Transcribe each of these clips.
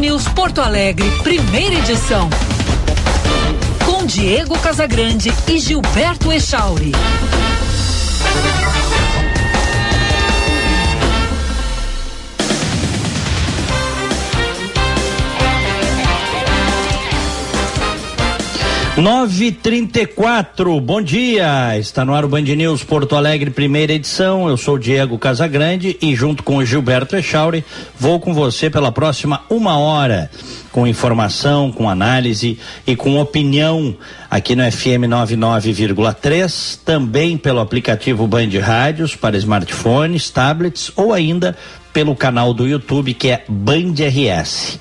News Porto Alegre, primeira edição. Com Diego Casagrande e Gilberto Echauri. 934, bom dia. Está no ar o Band News Porto Alegre, primeira edição. Eu sou Diego Casagrande e junto com o Gilberto Echauri, vou com você pela próxima uma hora, com informação, com análise e com opinião aqui no FM 99,3, também pelo aplicativo Band Rádios para smartphones, tablets ou ainda pelo canal do YouTube que é Band RS.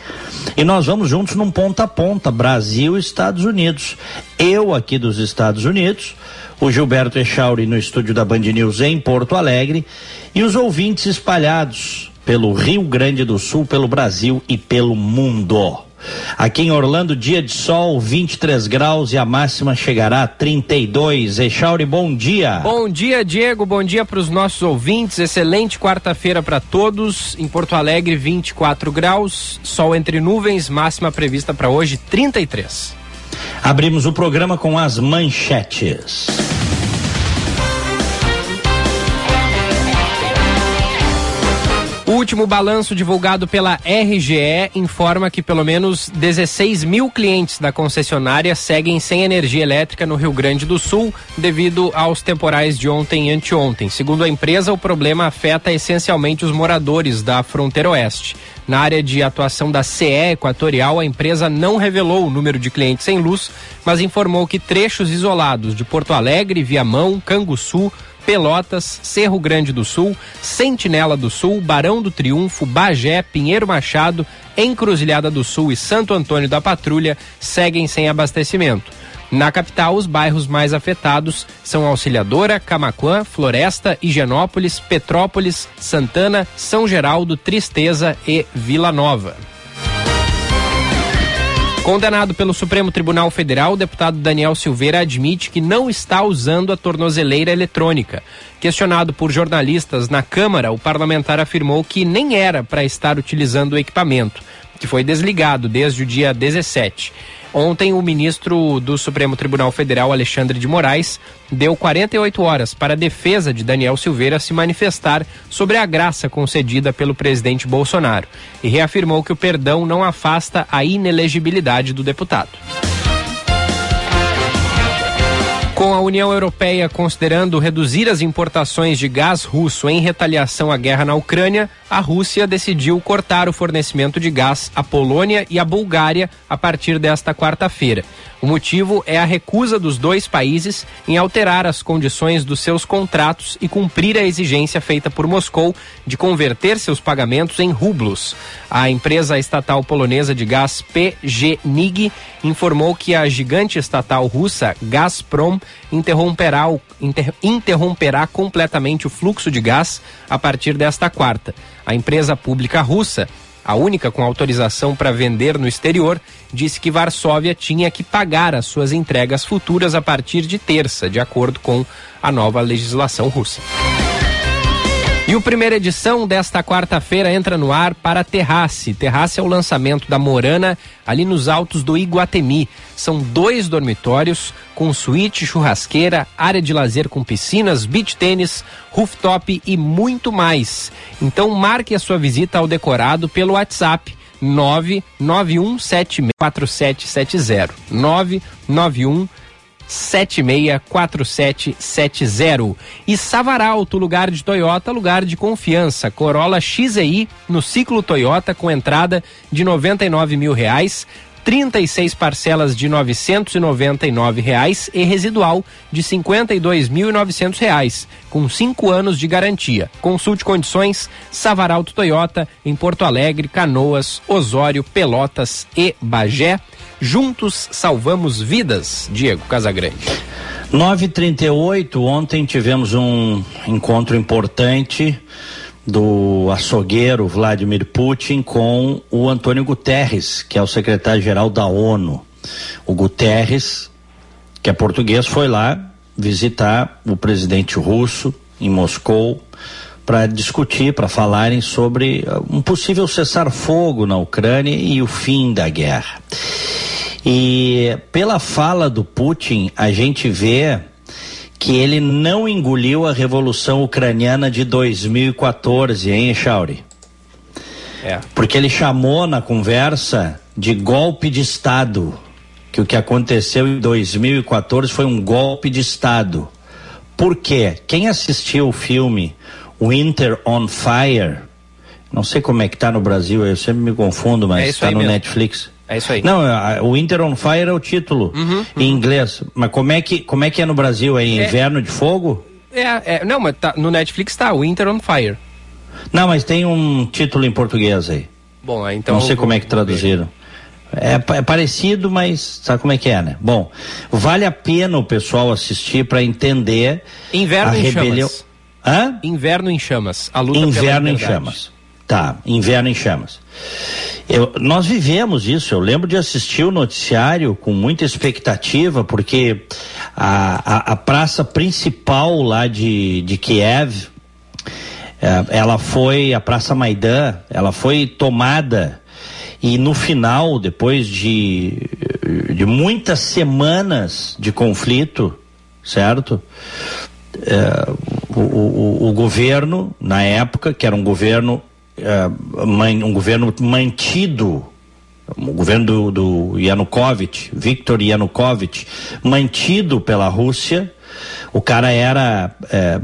E nós vamos juntos num ponta a ponta, Brasil e Estados Unidos. Eu aqui dos Estados Unidos, o Gilberto Echauri no estúdio da Band News em Porto Alegre e os ouvintes espalhados pelo Rio Grande do Sul, pelo Brasil e pelo mundo. Aqui em Orlando, dia de sol, 23 graus e a máxima chegará a 32. Echauri, bom dia. Bom dia, Diego. Bom dia para os nossos ouvintes. Excelente quarta-feira para todos. Em Porto Alegre, 24 graus, sol entre nuvens, máxima prevista para hoje 33. Abrimos o programa com as manchetes. O último balanço divulgado pela RGE informa que pelo menos 16 mil clientes da concessionária seguem sem energia elétrica no Rio Grande do Sul devido aos temporais de ontem e anteontem. Segundo a empresa, o problema afeta essencialmente os moradores da fronteira oeste. Na área de atuação da CE Equatorial, a empresa não revelou o número de clientes sem luz, mas informou que trechos isolados de Porto Alegre, Viamão, Canguçu, Pelotas, Cerro Grande do Sul, Sentinela do Sul, Barão do Triunfo, Bagé, Pinheiro Machado, Encruzilhada do Sul e Santo Antônio da Patrulha seguem sem abastecimento. Na capital, os bairros mais afetados são Auxiliadora, Camaquã, Floresta, Higienópolis, Petrópolis, Santana, São Geraldo, Tristeza e Vila Nova. Condenado pelo Supremo Tribunal Federal, o deputado Daniel Silveira admite que não está usando a tornozeleira eletrônica. Questionado por jornalistas na Câmara, o parlamentar afirmou que nem era para estar utilizando o equipamento, que foi desligado desde o dia 17. Ontem, o ministro do Supremo Tribunal Federal, Alexandre de Moraes, deu 48 horas para a defesa de Daniel Silveira se manifestar sobre a graça concedida pelo presidente Bolsonaro e reafirmou que o perdão não afasta a inelegibilidade do deputado. Com a União Europeia considerando reduzir as importações de gás russo em retaliação à guerra na Ucrânia, a Rússia decidiu cortar o fornecimento de gás à Polônia e à Bulgária a partir desta quarta-feira. O motivo é a recusa dos dois países em alterar as condições dos seus contratos e cumprir a exigência feita por Moscou de converter seus pagamentos em rublos. A empresa estatal polonesa de gás PGNiG informou que a gigante estatal russa Gazprom interromperá, o, inter, interromperá completamente o fluxo de gás a partir desta quarta. A empresa pública russa a única com autorização para vender no exterior, disse que Varsóvia tinha que pagar as suas entregas futuras a partir de terça, de acordo com a nova legislação russa. E o primeira edição desta quarta-feira entra no ar para Terrace. Terrace é o lançamento da Morana ali nos altos do Iguatemi. São dois dormitórios com suíte, churrasqueira, área de lazer com piscinas, beach tênis, rooftop e muito mais. Então marque a sua visita ao decorado pelo WhatsApp 991764770. 991 764770. E Savaralto, lugar de Toyota, lugar de confiança. Corolla XEI no ciclo Toyota com entrada de 99 mil reais. 36 parcelas de 999 reais e residual de 52.900 reais, com 5 anos de garantia. Consulte condições Savaralto Toyota em Porto Alegre, Canoas, Osório, Pelotas e Bagé. Juntos salvamos vidas, Diego Casagrande. 938, ontem tivemos um encontro importante do açougueiro Vladimir Putin com o Antônio Guterres, que é o secretário-geral da ONU. O Guterres, que é português, foi lá visitar o presidente russo em Moscou para discutir, para falarem sobre uh, um possível cessar-fogo na Ucrânia e o fim da guerra. E pela fala do Putin, a gente vê que ele não engoliu a revolução ucraniana de 2014, hein, Chauri? É. Porque ele chamou na conversa de golpe de Estado. Que o que aconteceu em 2014 foi um golpe de Estado. Por quê? Quem assistiu o filme Winter on Fire, não sei como é que tá no Brasil, eu sempre me confundo, mas está é no mesmo. Netflix. É isso aí. Não, o Winter on Fire é o título uhum, em uhum. inglês. Mas como é que como é que é no Brasil? É, é Inverno de Fogo? É, é, não, mas tá, no Netflix tá Winter on Fire. Não, mas tem um título em português aí. Bom, então. Não sei como é que traduziram. É, é, parecido, mas sabe como é que é, né? Bom, vale a pena o pessoal assistir para entender Inverno a em rebelião. Chamas. Hã? Inverno em chamas. A luta Inverno em chamas. Tá, Inverno em chamas. Eu, nós vivemos isso, eu lembro de assistir o noticiário com muita expectativa, porque a, a, a praça principal lá de, de Kiev, é, ela foi, a Praça Maidan, ela foi tomada e no final, depois de, de muitas semanas de conflito, certo? É, o, o, o, governo, na época, que era um governo, um governo mantido, o governo do, do Yanukovych, Viktor Yanukovych, mantido pela Rússia, o cara era é,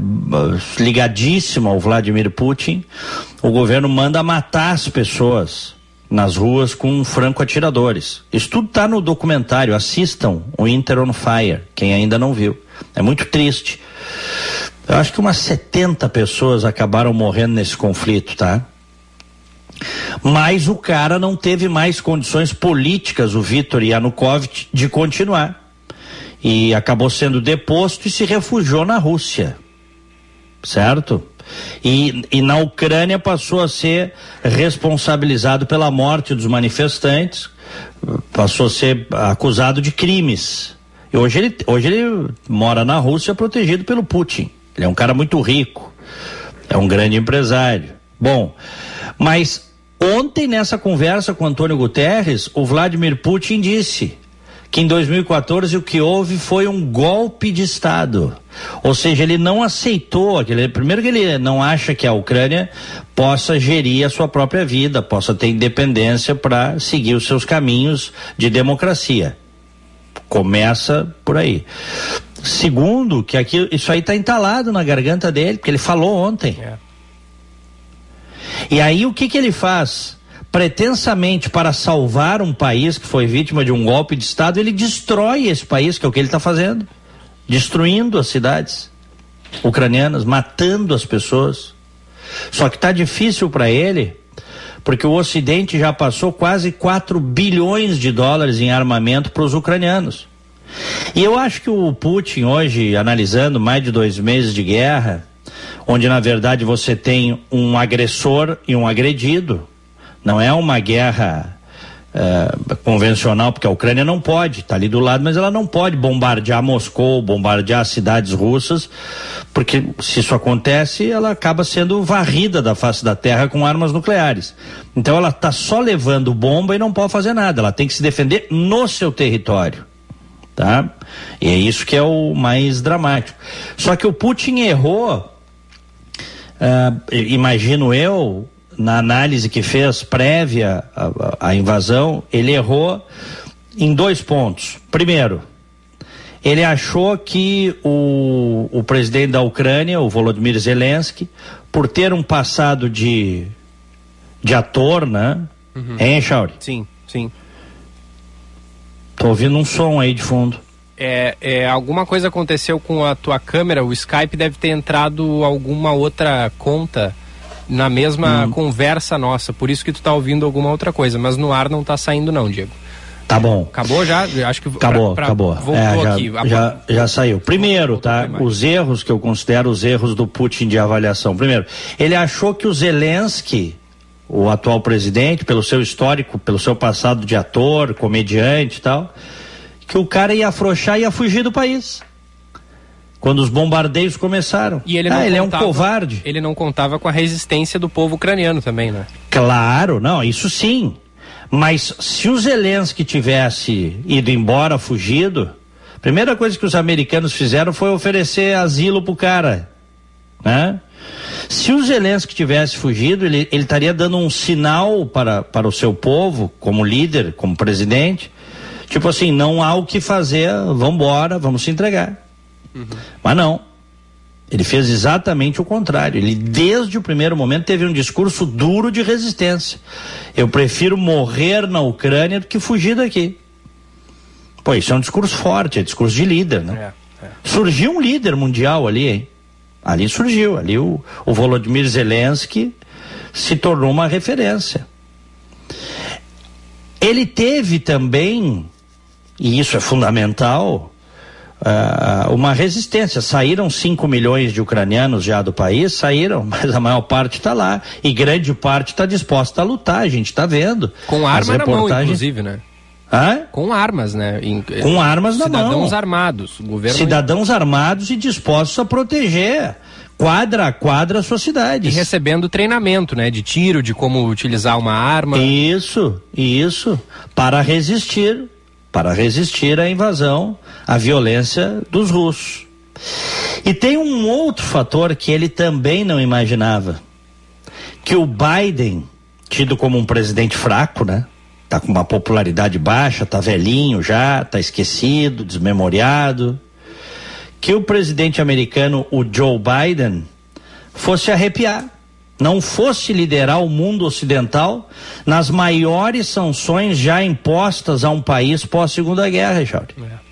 ligadíssimo ao Vladimir Putin. O governo manda matar as pessoas nas ruas com franco-atiradores. Isso tudo está no documentário. Assistam o Inter on Fire, quem ainda não viu. É muito triste. Eu acho que umas 70 pessoas acabaram morrendo nesse conflito, tá? Mas o cara não teve mais condições políticas, o Vitor Yanukovych, de continuar e acabou sendo deposto e se refugiou na Rússia. Certo? E, e na Ucrânia passou a ser responsabilizado pela morte dos manifestantes, passou a ser acusado de crimes. E hoje ele, hoje ele mora na Rússia protegido pelo Putin. Ele é um cara muito rico, é um grande empresário. Bom, mas ontem nessa conversa com Antônio Guterres, o Vladimir Putin disse que em 2014 o que houve foi um golpe de Estado. Ou seja, ele não aceitou aquele. Primeiro que ele não acha que a Ucrânia possa gerir a sua própria vida, possa ter independência para seguir os seus caminhos de democracia. Começa por aí. Segundo, que aquilo, isso aí está entalado na garganta dele, porque ele falou ontem. É. E aí o que, que ele faz? pretensamente para salvar um país que foi vítima de um golpe de Estado, ele destrói esse país, que é o que ele está fazendo. Destruindo as cidades ucranianas, matando as pessoas. Só que está difícil para ele, porque o Ocidente já passou quase 4 bilhões de dólares em armamento para os ucranianos. E eu acho que o Putin, hoje, analisando mais de dois meses de guerra, onde na verdade você tem um agressor e um agredido, não é uma guerra uh, convencional, porque a Ucrânia não pode, está ali do lado, mas ela não pode bombardear Moscou, bombardear cidades russas, porque se isso acontece, ela acaba sendo varrida da face da terra com armas nucleares. Então ela está só levando bomba e não pode fazer nada, ela tem que se defender no seu território. Tá? E é isso que é o mais dramático. Só que o Putin errou, uh, imagino eu, na análise que fez prévia à, à invasão, ele errou em dois pontos. Primeiro, ele achou que o, o presidente da Ucrânia, o Volodymyr Zelensky, por ter um passado de, de ator, né? Uhum. Hein, Chauri? Sim, sim. Tô ouvindo um som aí de fundo. É, é, alguma coisa aconteceu com a tua câmera, o Skype deve ter entrado alguma outra conta na mesma hum. conversa nossa, por isso que tu tá ouvindo alguma outra coisa, mas no ar não tá saindo não, Diego. Tá bom. Acabou já? Acho que acabou, pra, pra, acabou. Voltou é, já, aqui. Já, já saiu. Primeiro, tá? Os erros que eu considero os erros do Putin de avaliação. Primeiro, ele achou que o Zelensky, o atual presidente, pelo seu histórico, pelo seu passado de ator, comediante e tal, que o cara ia afrouxar e ia fugir do país quando os bombardeios começaram. E ele ah, não ele contava, é um covarde. Ele não contava com a resistência do povo ucraniano também, né? Claro, não, isso sim. Mas se o Zelensky tivesse ido embora, fugido, a primeira coisa que os americanos fizeram foi oferecer asilo pro cara, né? Se o Zelensky tivesse fugido, ele, ele estaria dando um sinal para, para o seu povo, como líder, como presidente, tipo assim, não há o que fazer, vamos embora, vamos se entregar. Uhum. Mas não. Ele fez exatamente o contrário. Ele, desde o primeiro momento, teve um discurso duro de resistência. Eu prefiro morrer na Ucrânia do que fugir daqui. Pô, isso é um discurso forte, é discurso de líder, né? É, é. Surgiu um líder mundial ali, hein? Ali surgiu, ali o, o Volodymyr Zelensky se tornou uma referência. Ele teve também, e isso é fundamental, uh, uma resistência. Saíram 5 milhões de ucranianos já do país, saíram, mas a maior parte está lá. E grande parte está disposta a lutar, a gente está vendo. Com arma na mão, inclusive, né? Hã? Com armas, né? Em, com armas na cidadãos mão. Cidadãos armados. Governo cidadãos armados e dispostos a proteger quadra a quadra a sua cidade. E recebendo treinamento, né? De tiro, de como utilizar uma arma. Isso, isso. Para resistir, para resistir à invasão, à violência dos russos. E tem um outro fator que ele também não imaginava. Que o Biden, tido como um presidente fraco, né? Tá com uma popularidade baixa, tá velhinho já, tá esquecido, desmemoriado que o presidente americano, o Joe Biden, fosse arrepiar, não fosse liderar o mundo ocidental nas maiores sanções já impostas a um país pós-segunda guerra, Richard. É.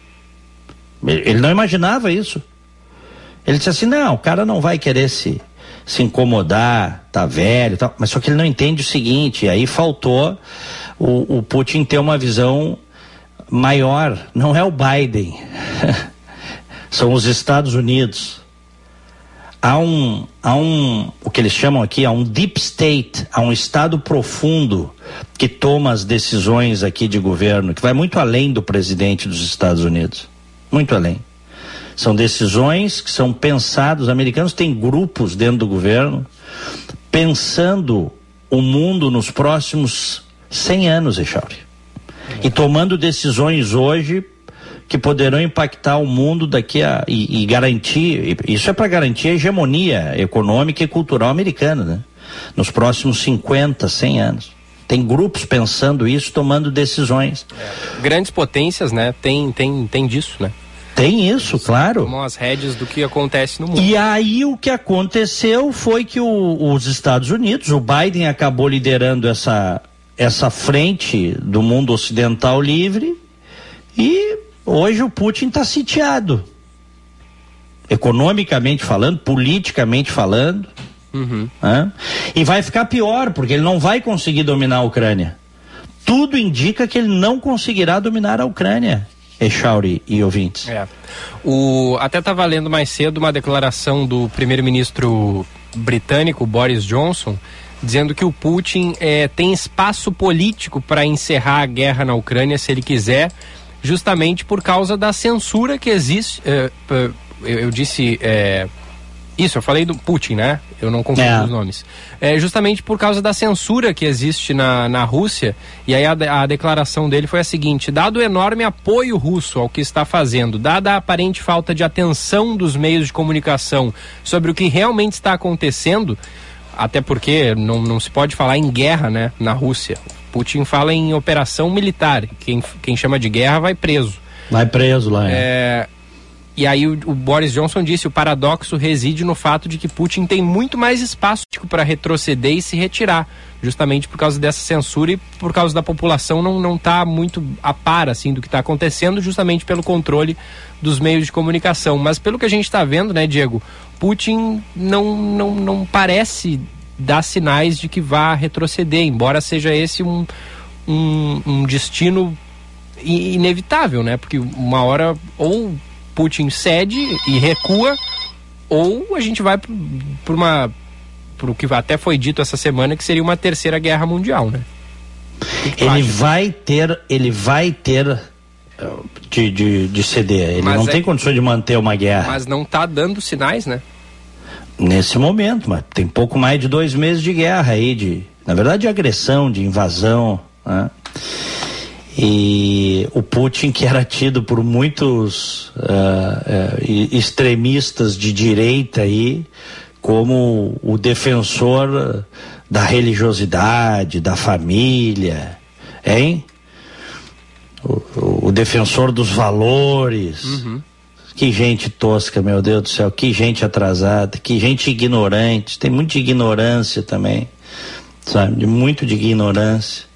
Ele não imaginava isso. Ele disse assim: não, o cara não vai querer se, se incomodar, tá velho, tá, mas só que ele não entende o seguinte, aí faltou o, o Putin ter uma visão maior, não é o Biden. são os Estados Unidos. Há um, há um, o que eles chamam aqui, há um deep state, há um estado profundo que toma as decisões aqui de governo, que vai muito além do presidente dos Estados Unidos. Muito além. São decisões que são pensadas, os americanos têm grupos dentro do governo pensando o mundo nos próximos 100 anos, Echauri. E tomando decisões hoje que poderão impactar o mundo daqui a e, e garantir isso é para garantir a hegemonia econômica e cultural americana, né? Nos próximos 50, 100 anos. Tem grupos pensando isso, tomando decisões. É. Grandes potências, né? Tem, tem, tem disso, né? Tem isso, claro. Tomam as rédeas do que acontece no mundo. E aí o que aconteceu foi que o, os Estados Unidos, o Biden acabou liderando essa, essa frente do mundo ocidental livre e Hoje o Putin está sitiado. Economicamente falando, politicamente falando. Uhum. Né? E vai ficar pior, porque ele não vai conseguir dominar a Ucrânia. Tudo indica que ele não conseguirá dominar a Ucrânia. Echauri e ouvintes. É. O, até estava lendo mais cedo uma declaração do primeiro-ministro britânico, Boris Johnson, dizendo que o Putin é, tem espaço político para encerrar a guerra na Ucrânia se ele quiser justamente por causa da censura que existe. É, eu, eu, disse. É, isso, eu falei do Putin, né? Eu não confundo é. os nomes. É justamente por causa da censura que existe na, na Rússia. E aí a, a declaração dele foi a seguinte: dado o enorme apoio russo ao que está fazendo, dada a aparente falta de atenção dos meios de comunicação sobre o que realmente está acontecendo, até porque não, não se pode falar em guerra né, na Rússia. Putin fala em operação militar. Quem, quem chama de guerra vai preso. Vai preso lá, é. é e aí o, o, Boris Johnson disse: o paradoxo reside no fato de que Putin tem muito mais espaço para retroceder e se retirar, justamente por causa dessa censura e por causa da população não não está muito a par assim do que está acontecendo, justamente pelo controle dos meios de comunicação. Mas pelo que a gente está vendo, né, Diego, Putin não não, não parece dá sinais de que vá retroceder, embora seja esse um, um, um destino inevitável, né? Porque uma hora ou Putin cede e recua, ou a gente vai para uma para o que até foi dito essa semana que seria uma terceira guerra mundial, né? Ele vai ter, ele vai ter de, de, de ceder. Ele mas não é, tem condições de manter uma guerra. Mas não está dando sinais, né? Nesse momento, mas tem pouco mais de dois meses de guerra aí, de, na verdade, de agressão, de invasão. Né? E o Putin, que era tido por muitos uh, uh, extremistas de direita aí, como o defensor da religiosidade, da família, hein? O, o defensor dos valores. Uhum. Que gente tosca, meu Deus do céu, que gente atrasada, que gente ignorante, tem muita ignorância também, sabe? Muito de ignorância.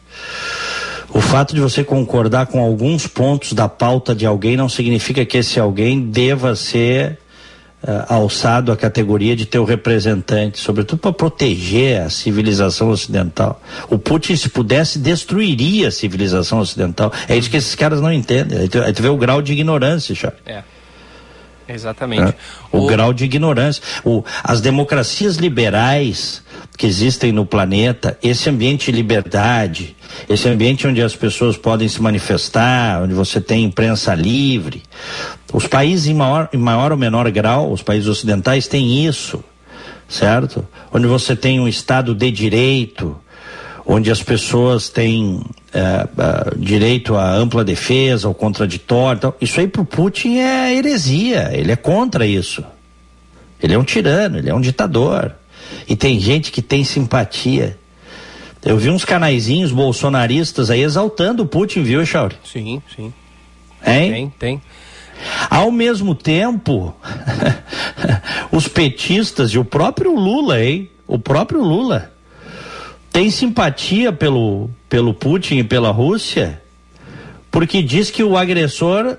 O fato de você concordar com alguns pontos da pauta de alguém não significa que esse alguém deva ser uh, alçado à categoria de teu representante, sobretudo para proteger a civilização ocidental. O Putin, se pudesse, destruiria a civilização ocidental. É isso que esses caras não entendem. Aí tu, aí tu vê o grau de ignorância, Charles. É. Exatamente. É. O, o, grau de ignorância. O, as democracias liberais que existem no planeta, esse ambiente de liberdade, esse ambiente onde as pessoas podem se manifestar, onde você tem imprensa livre. Os países em maior, em maior ou menor grau, os países ocidentais têm isso, certo? Onde você tem um Estado de direito, onde as pessoas têm é, é, direito à ampla defesa, ao contraditório. Então, isso aí para o Putin é heresia, ele é contra isso. Ele é um tirano, ele é um ditador. E tem gente que tem simpatia. Eu vi uns canaizinhos bolsonaristas aí exaltando o Putin, viu, Chauri? Sim, sim. Hein? Tem, tem. Ao mesmo tempo, os petistas e o próprio Lula, hein? O próprio Lula tem simpatia pelo, pelo Putin e pela Rússia, porque diz que o agressor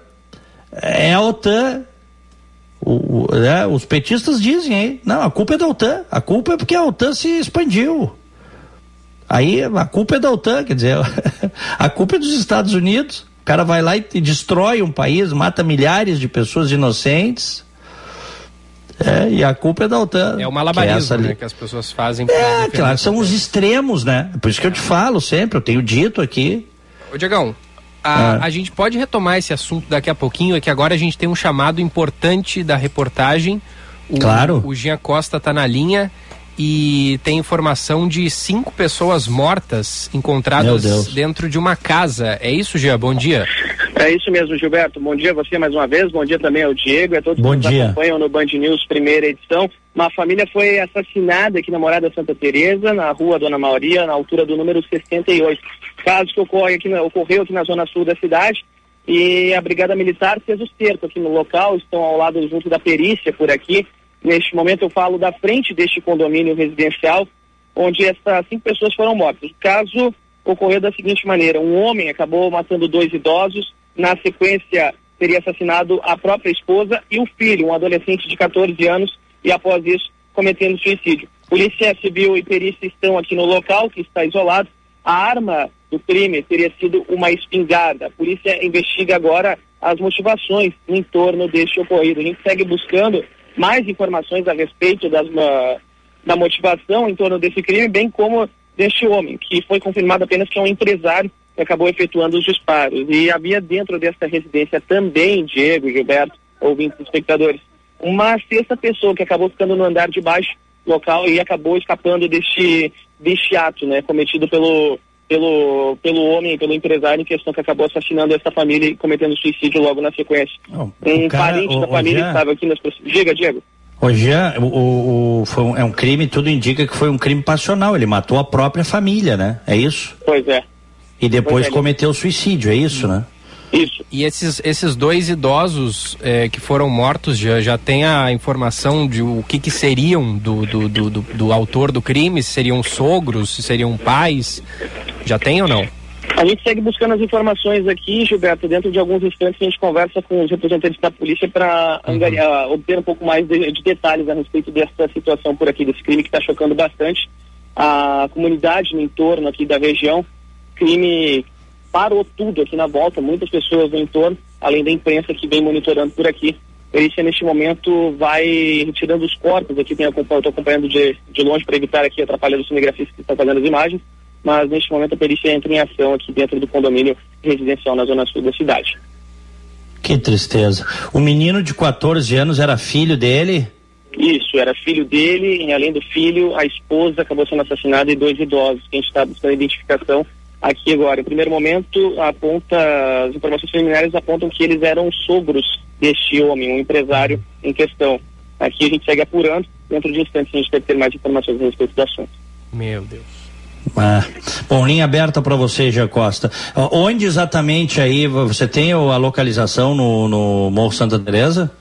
é a OTAN. O, o, né? Os petistas dizem aí, não, a culpa é da OTAN, a culpa é porque a OTAN se expandiu. Aí a culpa é da OTAN, quer dizer, a culpa é dos Estados Unidos. O cara vai lá e destrói um país, mata milhares de pessoas inocentes. É, e a culpa é da OTAN. É o malabarismo que, é né, que as pessoas fazem. É, claro, são os extremos, né? Por isso que eu te falo sempre, eu tenho dito aqui. Ô, Diegão, a, é. a gente pode retomar esse assunto daqui a pouquinho, é que agora a gente tem um chamado importante da reportagem. O, claro. O Jean Costa está na linha e tem informação de cinco pessoas mortas encontradas dentro de uma casa. É isso, Gia? Bom dia. É isso mesmo, Gilberto. Bom dia a você mais uma vez. Bom dia também ao Diego e a todos Bom que dia. nos acompanham no Band News primeira edição. Uma família foi assassinada aqui na Morada Santa Teresa, na rua Dona Maria, na altura do número 68. Caso que ocorre aqui, ocorreu aqui na zona sul da cidade. E a Brigada Militar fez o cerco aqui no local, estão ao lado junto da perícia por aqui Neste momento eu falo da frente deste condomínio residencial, onde essas cinco pessoas foram mortas. O caso ocorreu da seguinte maneira: um homem acabou matando dois idosos, na sequência teria assassinado a própria esposa e o filho, um adolescente de 14 anos, e após isso cometendo suicídio. Polícia Civil e perícia estão aqui no local, que está isolado. A arma do crime teria sido uma espingarda. A polícia investiga agora as motivações em torno deste ocorrido. A gente segue buscando mais informações a respeito das, uh, da motivação em torno desse crime, bem como deste homem, que foi confirmado apenas que é um empresário que acabou efetuando os disparos. E havia dentro dessa residência também, Diego, Gilberto, ouvintes espectadores, uma sexta pessoa que acabou ficando no andar de baixo local e acabou escapando deste, deste ato, né, cometido pelo pelo, pelo homem, pelo empresário em questão que acabou assassinando essa família e cometendo suicídio logo na sequência. Um cara, parente o, da família Jean, estava aqui nas Diga, Diego. O Jean, o, o, foi um, é um crime, tudo indica que foi um crime passional. Ele matou a própria família, né? É isso? Pois é. E depois é, cometeu suicídio, é isso, né? Isso. E esses, esses dois idosos é, que foram mortos já, já tem a informação de o que, que seriam do, do, do, do, do autor do crime? Se seriam sogros, se seriam pais? Já tem ou não? A gente segue buscando as informações aqui, Gilberto. Dentro de alguns instantes a gente conversa com os representantes da polícia para uhum. obter um pouco mais de, de, detalhes a respeito dessa situação por aqui, desse crime que está chocando bastante a comunidade no entorno aqui da região. Crime parou tudo aqui na volta, muitas pessoas no entorno, além da imprensa que vem monitorando por aqui. Perícia, neste momento, vai retirando os corpos. Aqui tem estou acompanhando de, de longe para evitar aqui atrapalhar os cinegrafistas que estão fazendo as imagens. Mas, neste momento, a perícia entra em ação aqui dentro do condomínio residencial na zona sul da cidade. Que tristeza. O menino de 14 anos era filho dele? Isso, era filho dele, e além do filho, a esposa acabou sendo assassinada e dois idosos, que a gente está buscando identificação aqui agora. Em primeiro momento, aponta, as informações preliminares apontam que eles eram sogros deste homem, um empresário em questão. Aqui a gente segue apurando, dentro de instantes a gente deve ter mais informações a respeito do assunto. Meu Deus. Ah, bom, linha aberta para você, Gia Costa. Onde exatamente aí você tem a localização no, no Morro Santa Teresa?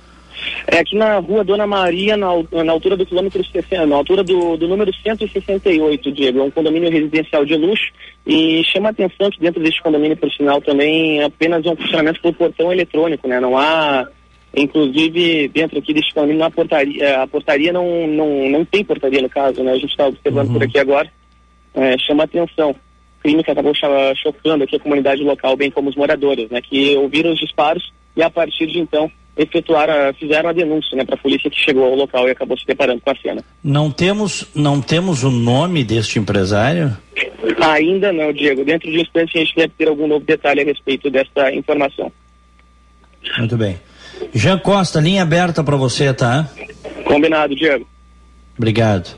É aqui na rua Dona Maria, na, na altura do quilômetro 60, na altura do, do número 168, Diego. É um condomínio residencial de luxo e chama a atenção que dentro deste condomínio, por sinal, também apenas um funcionamento por portão eletrônico, né? Não há, inclusive, dentro aqui deste condomínio, a portaria, a portaria não, não, não tem portaria no caso, né? A gente está observando uhum. por aqui agora. É, chama atenção crime que acabou chocando aqui a comunidade local, bem como os moradores, né, que ouviram os disparos e a partir de então efetuaram, fizeram a denúncia, né, para a polícia que chegou ao local e acabou se deparando com a cena. Não temos, não temos o nome deste empresário? Ainda não, Diego. Dentro de um instante a gente deve ter algum novo detalhe a respeito dessa informação. Muito bem. Jean Costa, linha aberta para você, tá? Combinado, Diego. Obrigado.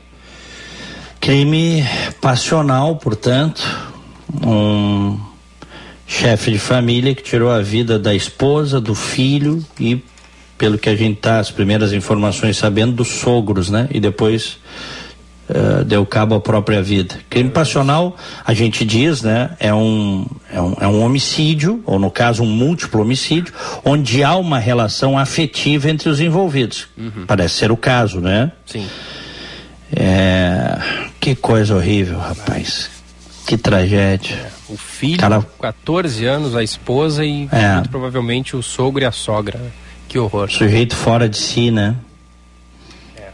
Crime passional, portanto, um chefe de família que tirou a vida da esposa, do filho e, pelo que a gente tá, as primeiras informações sabendo, dos sogros, né? E depois uh, deu cabo à própria vida. Crime passional, a gente diz, né? É um, é um, é um homicídio, ou no caso, um múltiplo homicídio, onde há uma relação afetiva entre os envolvidos. Uhum. Parece ser o caso, né? Sim. É, que coisa horrível, rapaz. Que tragédia. É. O filho, Cara... 14 anos, a esposa e é. muito provavelmente o sogro e a sogra. Que horror. Sujeito fora de si, né? É.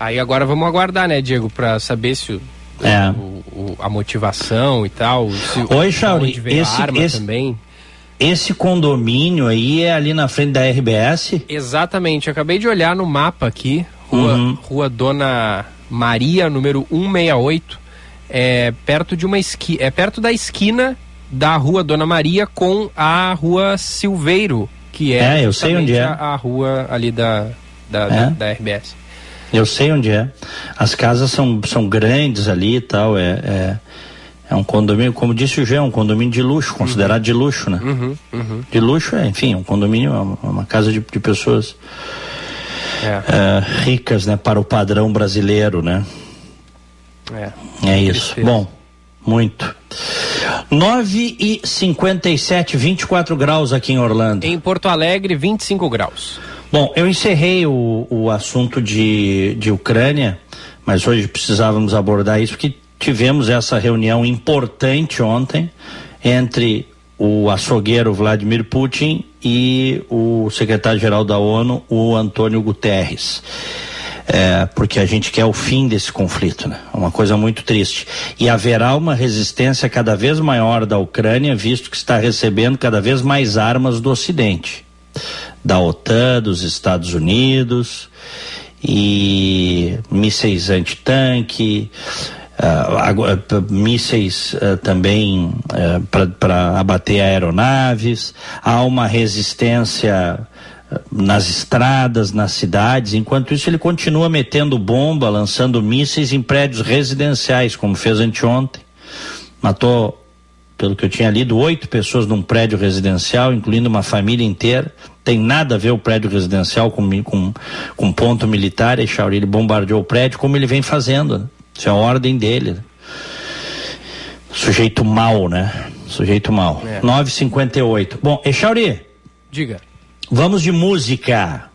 Aí agora vamos aguardar, né, Diego, para saber se o, é. o, o, a motivação e tal. Se, Oi, Chauri, esse, arma esse, também. Esse condomínio aí é ali na frente da RBS? Exatamente, acabei de olhar no mapa aqui, rua, uhum. rua Dona Maria, número 168 é perto de uma esqui, é perto da esquina da Rua Dona Maria com a Rua Silveiro, que é, é eu sei onde é. a, a rua ali da, da, é. da, da, RBS. Eu sei onde é. As casas são, são grandes ali e tal, é, é, é um condomínio, como disse o Jean, um condomínio de luxo, considerado uhum. de luxo, né? Uhum, uhum. De luxo é, enfim, um condomínio, é uma, uma casa de, de pessoas é. é. ricas, né, para o padrão brasileiro, né? É, é isso. Bom, muito. 9 e 57, 24 graus aqui em Orlando. Em Porto Alegre, 25 graus. Bom, eu encerrei o, o assunto de, de Ucrânia, mas hoje precisávamos abordar isso porque tivemos essa reunião importante ontem entre o açougueiro Vladimir Putin e o secretário-geral da ONU, o Antônio Guterres é, porque a gente quer o fim desse conflito, né? Uma coisa muito triste. E haverá uma resistência cada vez maior da Ucrânia, visto que está recebendo cada vez mais armas do Ocidente, da OTAN, dos Estados Unidos e mísseis antitanque. Uh, mísseis uh, também uh, para abater aeronaves, há uma resistência nas estradas, nas cidades. Enquanto isso, ele continua metendo bomba, lançando mísseis em prédios residenciais, como fez anteontem. Matou, pelo que eu tinha lido, oito pessoas num prédio residencial, incluindo uma família inteira. Tem nada a ver o prédio residencial com, com, com ponto militar. E Chauri, ele bombardeou o prédio como ele vem fazendo. Né? Isso é a ordem dele. Né? Sujeito mal, né? Sujeito mal. É. 958. Bom, Echauri. Diga. Vamos de música.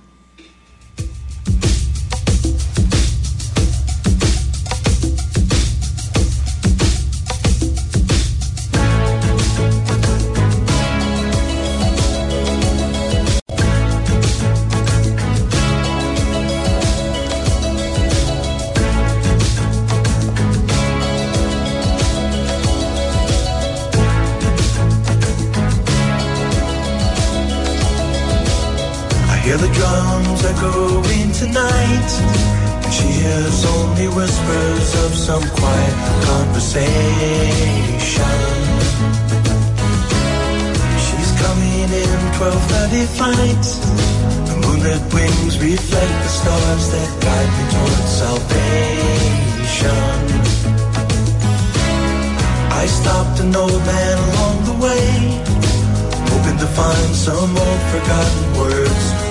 as go in tonight. She hears only whispers of some quiet conversation. She's coming in 12:30 flight. The moonlit wings reflect the stars that guide me towards salvation. I stopped an old man along the way, hoping to find some old forgotten words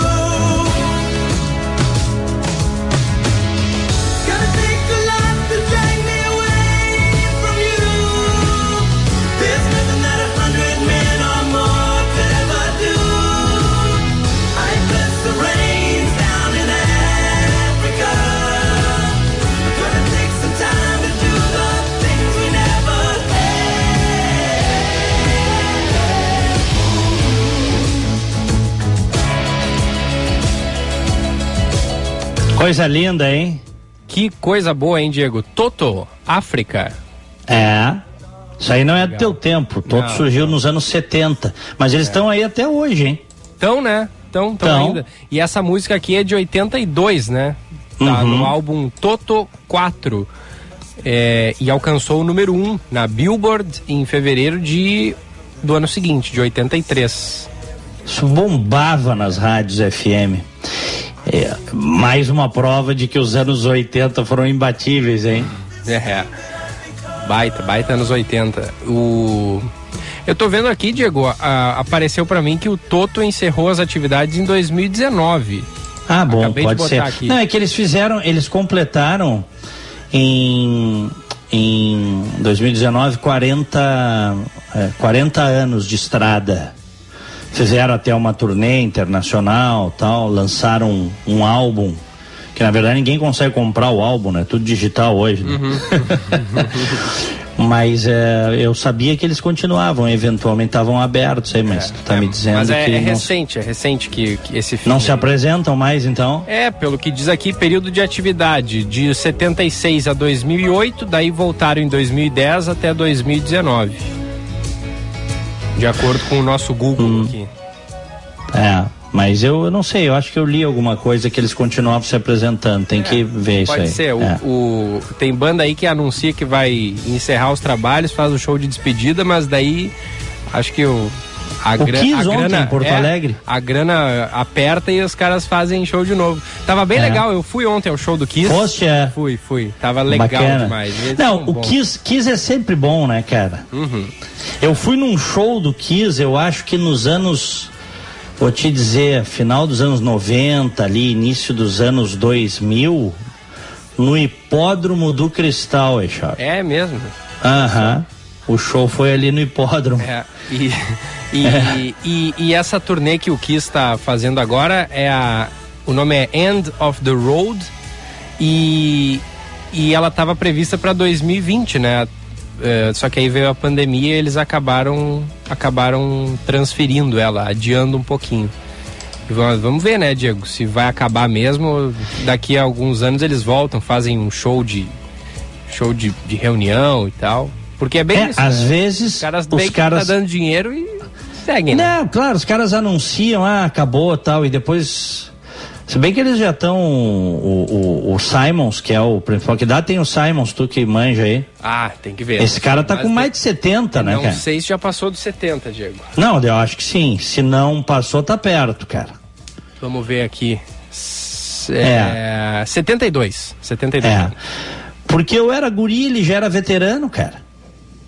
Coisa linda, hein? Que coisa boa, hein, Diego? Toto, África. É. Isso aí não é do teu tempo. Todo Não, surgiu nos anos 70. Mas eles estão aí até hoje, hein? Então, né? Então, tão Tão. ainda. E essa música aqui é de 82, né? Tá Uhum. no álbum Toto 4. É, e alcançou o número 1 na Billboard em fevereiro de, do ano seguinte, de 83. Isso bombava nas rádios FM. É, mais uma prova de que os anos 80 foram imbatíveis, hein? É. Baita, baita anos 80. O... Eu tô vendo aqui, Diego, a- apareceu pra mim que o Toto encerrou as atividades em 2019. Ah, bom, Acabei de pode botar ser. aqui. Não, é que eles fizeram, eles completaram em, em 2019 40, é, 40 anos de estrada. Fizeram até uma turnê internacional, tal, lançaram um, um álbum que na verdade ninguém consegue comprar o álbum, né? Tudo digital hoje, né? Uhum. mas é, eu sabia que eles continuavam, eventualmente estavam abertos aí, mas tu tá me dizendo Mas é, que é não, recente, é recente que, que esse filme. não se apresentam mais, então. É, pelo que diz aqui, período de atividade de 76 a 2008, daí voltaram em 2010 até 2019. De acordo com o nosso Google Hum. aqui. É, mas eu, eu não sei, eu acho que eu li alguma coisa que eles continuavam se apresentando. Tem que ver isso Pode aí. ser. O, É. o- tem banda aí que anuncia que vai encerrar os trabalhos, faz o show de despedida, mas daí acho que o. A, O gra- Kiss a ontem grana, em Porto é, Alegre. A grana aperta e os caras fazem show de novo. Tava bem É. legal, eu fui ontem ao show do Kiss. Foste, é. Fui, fui. Tava legal Bacana. demais. Eles Não, o bons. Kiss, Kiss é sempre bom, né, cara? Uhum. Eu fui num show do Kiss, eu acho que nos anos. Vou te dizer, final dos anos 90, ali, início dos anos 2000, no hipódromo do Cristal, Eixar. É mesmo. Aham. O show foi ali no hipódromo. É, e, e, e, e essa turnê que o Kiss está fazendo agora é a. O nome é End of the Road e, e ela estava prevista para 2020, né? É, só que aí veio a pandemia e eles acabaram, acabaram transferindo ela, adiando um pouquinho. Vamos, vamos ver, né, Diego? Se vai acabar mesmo. Daqui a alguns anos eles voltam, fazem um show de show de, de reunião e tal. Porque é bem É, isso. às né? vezes, Os caras os que caras- tá dando dinheiro e seguem, né? Não, claro, os caras anunciam, ah, acabou tal, e depois. Se bem que eles já estão. O, o, o Simons, que é o principal que dá, tem o Simons, tu que manja aí. Ah, tem que ver. Esse cara tá com mais de 70, né, Não cara? sei se já passou dos 70, Diego. Não, eu acho que sim. Se não passou, tá perto, cara. Vamos ver aqui. S- É. 72. 72. É. Porque eu era guri, ele já era veterano, cara.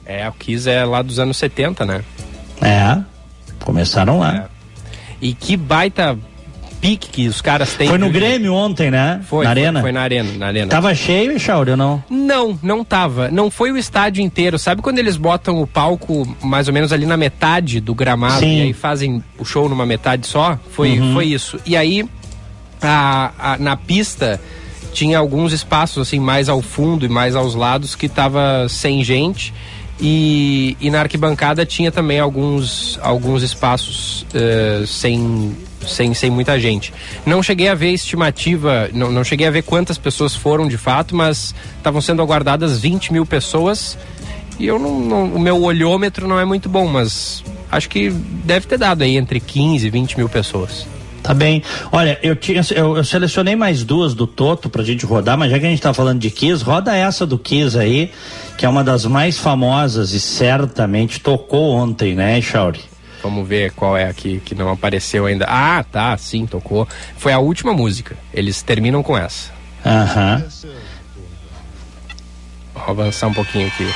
É, o Kiss é lá dos anos 70, né? É. Começaram lá. É. E que baita pique que os caras têm. Foi no? Grêmio ontem, né? Foi, na foi- arena. Foi, na arena, na arena. Tava cheio, Chauri, ou não? Não, não tava. Não foi o estádio inteiro. Sabe quando eles botam o palco mais ou menos ali na metade do gramado Sim. e aí fazem o show numa metade só? Foi, Uhum. foi isso. E aí, a, a- na pista, tinha alguns espaços assim mais ao fundo e mais aos lados que tava sem gente. E, e na arquibancada tinha também alguns, alguns espaços eh, sem, sem, sem muita gente. Não cheguei a ver estimativa, não, não cheguei a ver quantas pessoas foram de fato, mas estavam sendo aguardadas 20 mil pessoas. E eu não, não- o meu olhômetro não é muito bom, mas acho que deve ter dado aí entre 15 e 20 mil pessoas. Tá bem. Olha, eu, tinha, eu, eu selecionei mais duas do Toto pra gente rodar, mas já que a gente tá falando de Kiss, roda essa do Kiss aí, que é uma das mais famosas e certamente tocou ontem, né, Shauri? Vamos ver qual é aqui que não apareceu ainda. Ah, tá, sim, tocou. Foi a última música. Eles terminam com essa. Aham. Vou avançar um pouquinho aqui.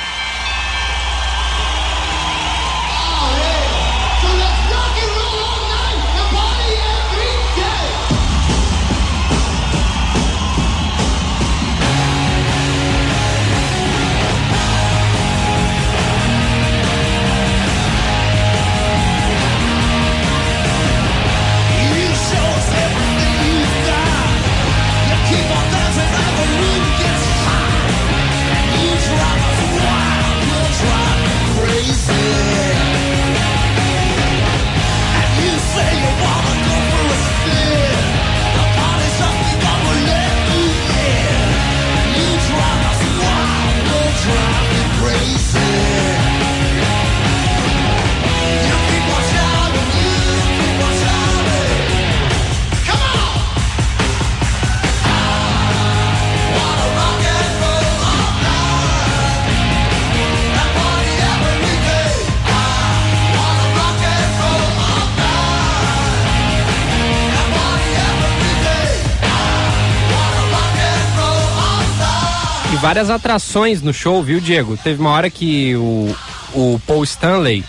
Várias atrações no show, viu, Diego? Teve uma hora que o, o Paul Stanley,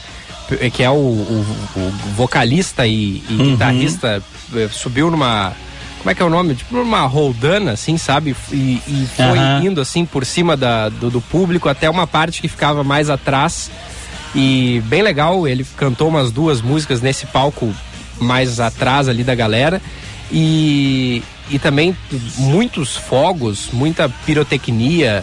p- que é o, o- o vocalista e, e guitarrista, eh, subiu numa. Como é que é o nome? Tipo numa roldana, assim, sabe? E, e foi Aham. indo assim por cima da, do, do público até uma parte que ficava mais atrás. E bem legal, ele cantou umas duas músicas nesse palco mais atrás ali da galera. E, e também muitos fogos, muita pirotecnia.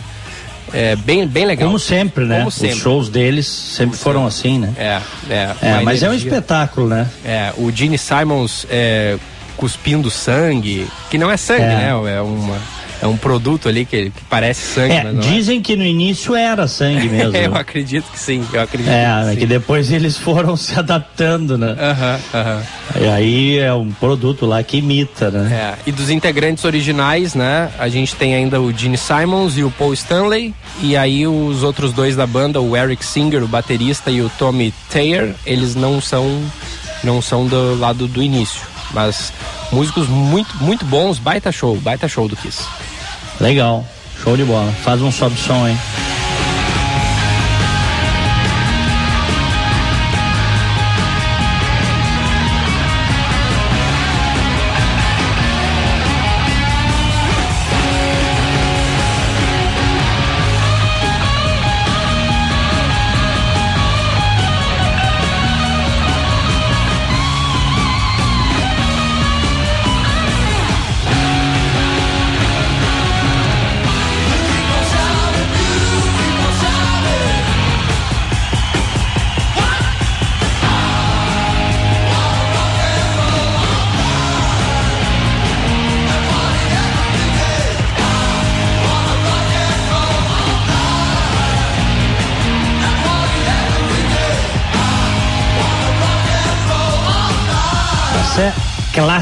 É, bem, bem legal. Como sempre, né? Como sempre. Os shows deles sempre foram assim, né? É, é. É, mas é um energia. espetáculo, né? É, o Gene Simons é, cuspindo sangue, que não é sangue, É. né? É, uma, é um produto ali que, que parece sangue, É, não dizem que no início era sangue mesmo. é. Eu né? acredito que sim, eu acredito É, que é sim. que depois eles foram se adaptando, né? Aham, aham. E aí é um produto lá que imita, né? É, e dos integrantes originais, né? A gente tem ainda o Gene Simons e o Paul Stanley. E aí os outros dois da banda, o Eric Singer, o baterista, e o Tommy Thayer, eles não são não são do lado do início. Mas músicos muito, muito bons, baita show, baita show do Kiss. Legal. Show de bola. Faz um sobe som, hein?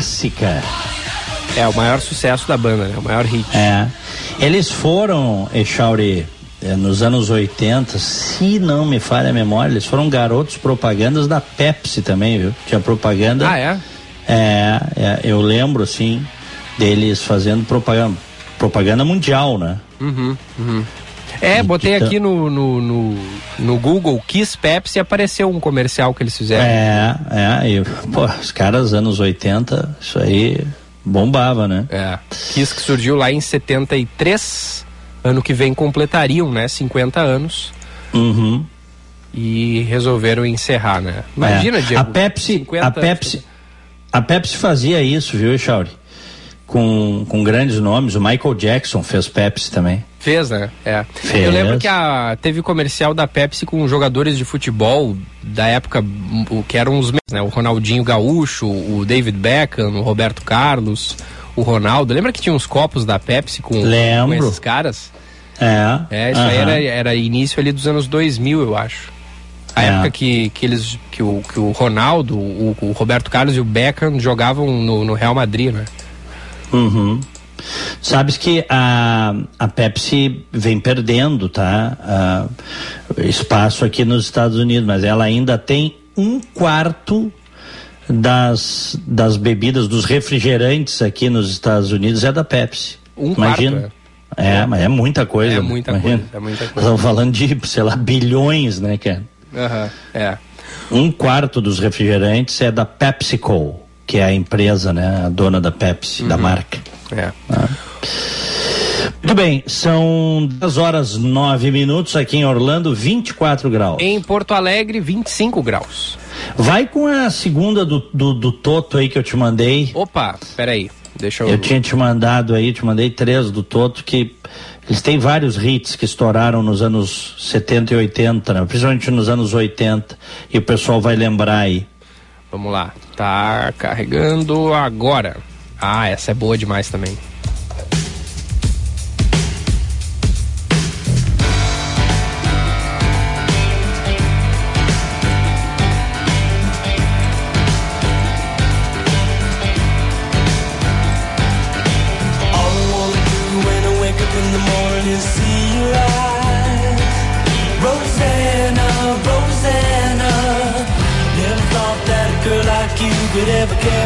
Clássica. É o maior sucesso da banda, né? O maior hit. É. Eles foram, Echauri, eh, nos anos 80, se não me falha a memória, eles foram garotos propagandas da Pepsi também, viu? Tinha propaganda. Ah, é? É, é, eu lembro, assim, deles fazendo propaganda, propaganda mundial, né? Uhum, uhum. É, E botei aqui no, no, no, no Google Kiss Pepsi e apareceu um comercial que eles fizeram. É, é, e, pô, os caras anos 80, isso aí bombava, né? É. Kiss que surgiu lá em 73, ano que vem completariam, né, 50 anos Uhum. e resolveram encerrar, né? Imagina, É. Diego. A Pepsi, 50 a Pepsi, a Pepsi fazia isso, viu, Chauri? Com, com grandes nomes. O Michael Jackson fez Pepsi também. Fez, né? É. Fez. Eu lembro que a, teve comercial da Pepsi com jogadores de futebol da época, o que eram os mesmos, né? O Ronaldinho Gaúcho, o David Beckham, o Roberto Carlos, o Ronaldo. Lembra que tinha uns copos da Pepsi com, com esses caras? É. É, isso aí era, era início ali dos anos 2000, eu acho. A É. época que, que eles. Que o, que o Ronaldo, o, o Roberto Carlos e o Beckham jogavam no, no Real Madrid, né? Uhum. Sabes que a, a Pepsi vem perdendo, tá? Ah, espaço aqui nos Estados Unidos, mas ela ainda tem um quarto das, das bebidas, dos refrigerantes aqui nos Estados Unidos é da Pepsi. Um quarto, Imagina. É, mas é muita coisa. É né? muita Imagina. coisa, é muita coisa. Estamos falando de, sei lá, bilhões, né, que é. Aham, é. Um quarto dos refrigerantes é da PepsiCo, que é a empresa, né, a dona da Pepsi, Uhum. da marca. É. Muito bem, são 10 horas 9 minutos aqui em Orlando, 24 graus. Em Porto Alegre, 25 graus. Vai com a segunda do, do, do Toto aí que eu te mandei. Opa, peraí. Deixa eu. Eu tinha te mandado aí, te mandei três do Toto que eles têm vários hits que estouraram nos anos 70 e 80, né? principalmente nos anos 80, e o pessoal vai lembrar aí. Vamos lá. Tá carregando agora. Ah, essa é boa demais também. never care.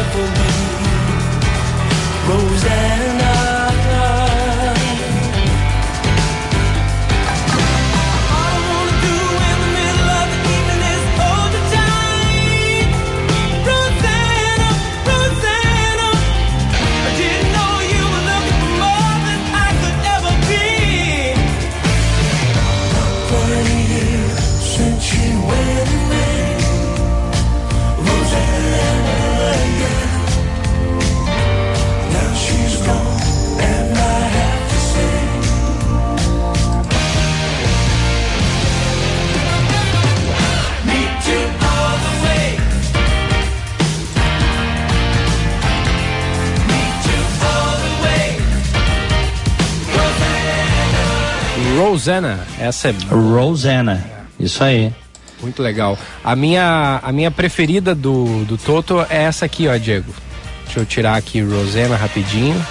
Rosanna, essa é Rosanna, isso aí. muito legal. A minha, a minha preferida do, do Toto é essa aqui, ó, Diego. Deixa eu tirar aqui Rosanna rapidinho.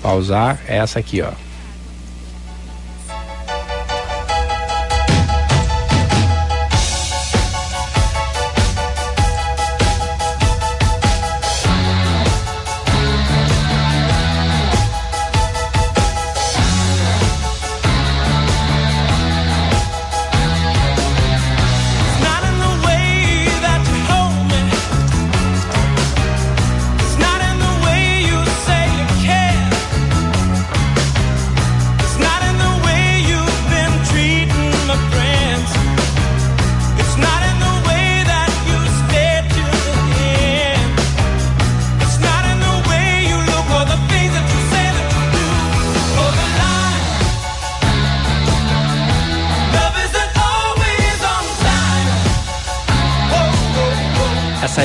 Pausar. É essa aqui, ó.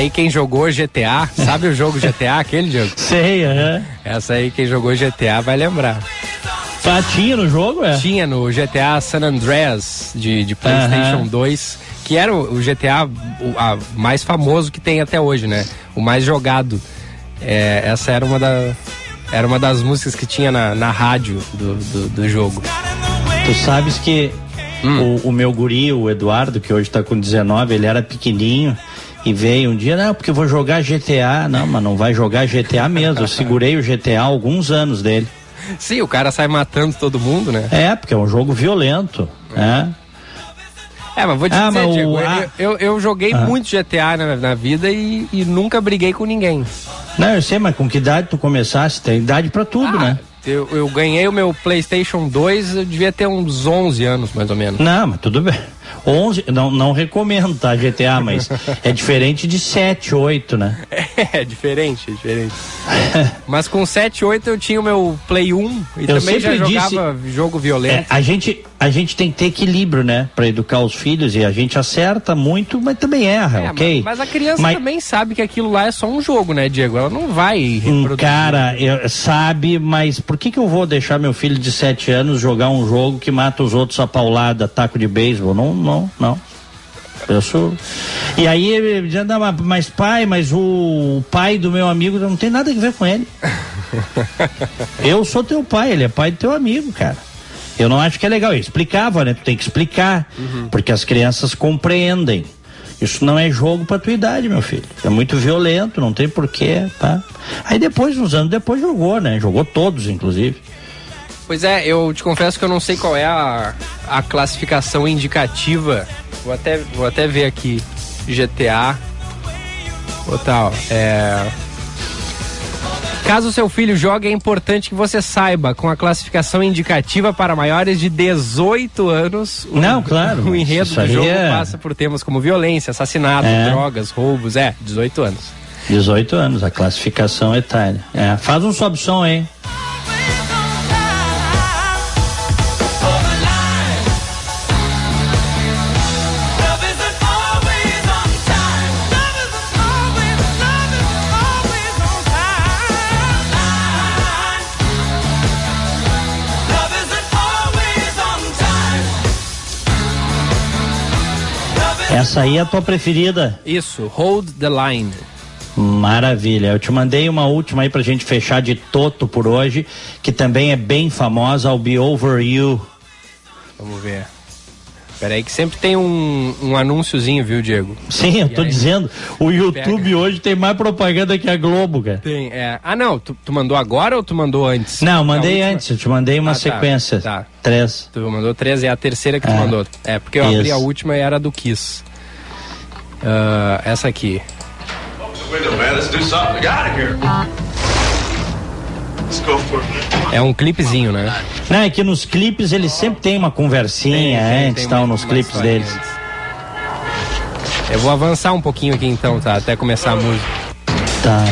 Aí quem jogou GTA, sabe o jogo GTA, aquele jogo? Sei, é. Essa aí quem jogou GTA vai lembrar. Patinha no jogo, é? Tinha no GTA San Andreas de, de PlayStation Aham. 2, que era o, GTA o, a- mais famoso que tem até hoje, né? O mais jogado. É, essa era uma, da, era uma das músicas que tinha na, na rádio do, do, do jogo. Tu sabes que o, o meu guri, o Eduardo, que hoje tá com 19, ele era pequenininho e veio um dia, não, porque eu vou jogar GTA. Não, mas não vai jogar GTA mesmo. Eu segurei o GTA há alguns anos dele. Sim, o cara sai matando todo mundo, né? É, porque é um jogo violento. né? É, mas vou te Ah, dizer, o- Diego, ah. eu, eu, joguei Ah. muito GTA na, na vida e, e nunca briguei com ninguém. Não, eu sei, mas com que idade tu começasse? Tem idade pra tudo, Ah, né? Eu, eu ganhei o meu PlayStation 2, eu devia ter uns 11 anos, mais ou menos. Não, mas tudo bem. 11, não, não recomendo, tá, GTA, mas é diferente de 7, 8, né? É, diferente, é diferente. Mas com 7, 8 eu tinha o meu Play 1 e Eu também já jogava jogo É, violento. a, gente, a gente tem que ter equilíbrio, né? Pra educar os filhos e a gente acerta muito, mas também erra, É, ok? mas, mas a criança Mas- também sabe que aquilo lá é só um jogo, né, Diego? Ela não vai reproduzir. cara eu- sabe, mas por que que eu vou deixar meu filho de 7 anos jogar um jogo que mata os outros a paulada, taco de beisebol? Não, não, não. Eu sou. E aí ele dizia, não, mas- pai, mas o pai do meu amigo não tem nada a ver com ele. Eu sou teu pai, ele é pai do teu amigo, cara. Eu não acho que é legal. Eu explicava, né? Tu tem que explicar, porque as crianças compreendem. Isso não é jogo pra tua idade, meu filho. É muito violento, não tem porquê, tá? Aí depois, uns anos depois, jogou, né? Jogou todos, inclusive. Pois é, eu te confesso que eu não sei qual é a, a classificação indicativa. Vou até, vou até ver aqui. GTA. Ou tal. É. Caso seu filho jogue, é importante que você saiba com a classificação indicativa para maiores de 18 anos. o- Não, claro, O enredo do jogo é- passa por temas como violência, assassinato, É. drogas, roubos. É, 18 anos. 18 anos, a classificação etária. É, faz um sobe som, hein? Essa aí é a tua preferida. Isso, hold the line. Maravilha. Eu te mandei uma última aí pra gente fechar de Toto por hoje, que também é bem famosa, I'll Be Over You. Vamos ver. Peraí que sempre tem um, um anúnciozinho, viu, Diego? Sim, eu tô aí? dizendo. O YouTube Pega. hoje tem mais propaganda que a Globo, cara. Tem, é. Ah, não, tu, tu mandou agora ou tu mandou antes? Não, mandei antes, eu te mandei uma Ah, tá, sequência. tá. Três. Tu mandou três, é a terceira que tu É. mandou. É, porque eu abri Isso. a última e era do Kiss. Ah, essa aqui. É um clipezinho, né? Não, é que nos clipes eles sempre tem uma conversinha Tem, tem, antes, tem tal, nos clipes deles. antes. Eu vou avançar um pouquinho aqui então, tá? Até começar a música. Tá.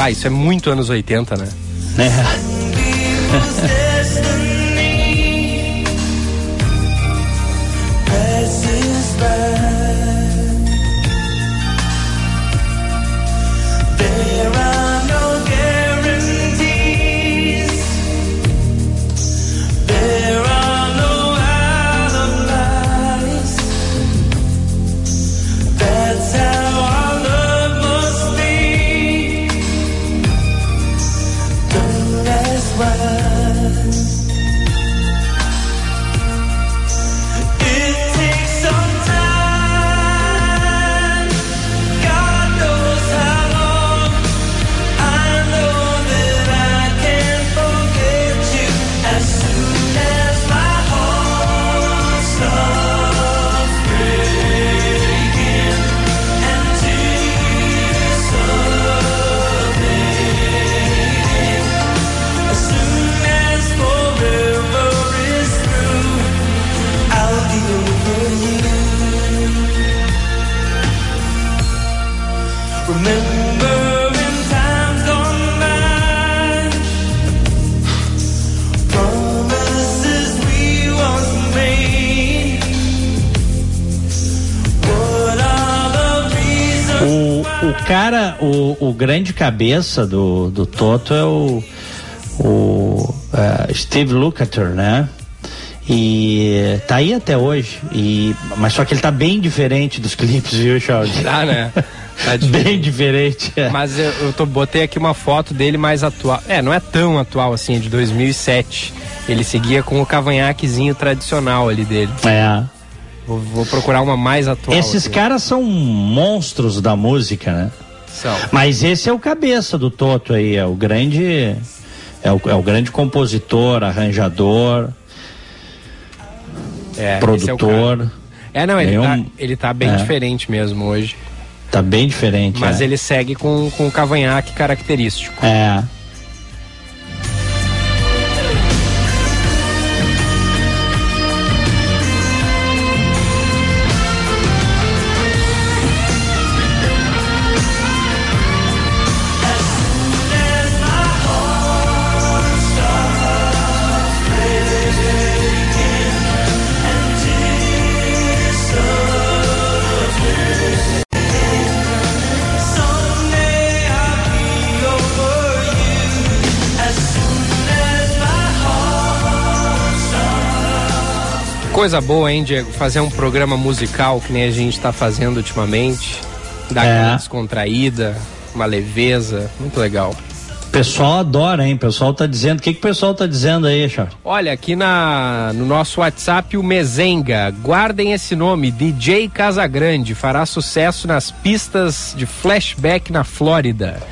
Tá, isso é muito anos 80, né? É. cara, o, o grande cabeça do, do Toto é o, o eh, Steve Lukather, né? E tá aí até hoje. E, mas só que ele tá bem diferente dos clipes, viu, Charles? Tá, né? Tá Bem diferente. é. Mas eu, eu tô, botei aqui uma foto dele mais atual. É, não é tão atual assim, é de 2007. Ele seguia com o cavanhaquezinho tradicional ali dele. É. Vou, vou procurar uma mais atual. Esses caras são monstros da música, né? São. Mas esse é o cabeça do Toto aí, é o grande. É o, é o grande compositor, arranjador, É, é, produtor. é, não, ele, Nenhum- tá, ele tá bem É. diferente mesmo hoje. Tá bem diferente. Mas né? ele segue com, com o cavanhaque característico. É. coisa boa, hein, Diego? Fazer um programa musical que nem a gente tá fazendo ultimamente. Dar É. aquela descontraída, uma leveza. Muito legal. O pessoal adora, hein? O pessoal tá dizendo. O que, que o pessoal tá dizendo aí, Charles? Olha, aqui na, no nosso WhatsApp, o Mezenga. Guardem esse nome, DJ Casagrande. Fará sucesso nas pistas de flashback na Flórida.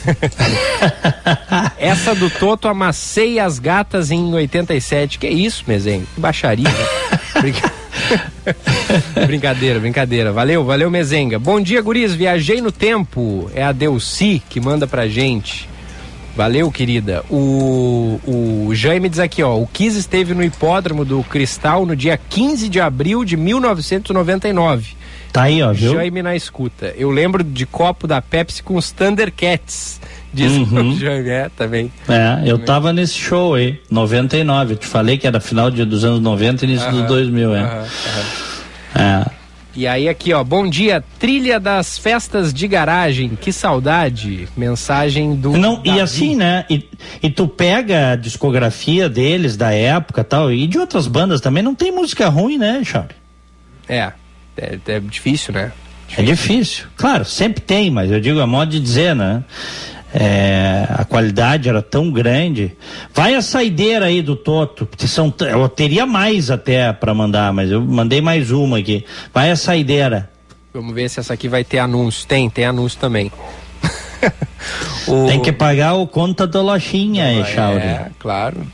Essa do Toto amassei as gatas em 87. Que isso, Mezenga? Que baixaria. Brinca- brincadeira, brincadeira. Valeu, valeu, Mezenga. Bom dia, guris. Viajei no tempo. É a Delci que manda pra gente. Valeu, querida. O, o Jaime diz aqui, ó. O Kiss esteve no hipódromo do Cristal no dia 15 de abril de 1999. Tá aí, ó, viu? Jaime na escuta. Eu lembro de copo da Pepsi com os Thundercats. Diz Uhum. o Jaime, é, também. É, eu tava nesse show aí, 99. Eu te falei que era final de, dos anos 90 e início dos 2000, é. Aham, aham. é. E aí aqui, ó, bom dia, trilha das festas de garagem, que saudade. Mensagem do Não, e Davi. assim, né? E, e tu pega a discografia deles da época tal, e de outras bandas também, não tem música ruim, né, Charlie? É, é, é difícil, né? É difícil. Claro, sempre tem, mas eu digo a modo de dizer, né? É, a qualidade era tão grande. Vai a saideira aí do Toto, que são, eu teria mais até para mandar, mas eu mandei mais uma aqui. Vai a saideira. Vamos ver se essa aqui vai ter anúncio. Tem, tem anúncio também. O- Tem que pagar o conta da lojinha aí, Chauri. É, claro.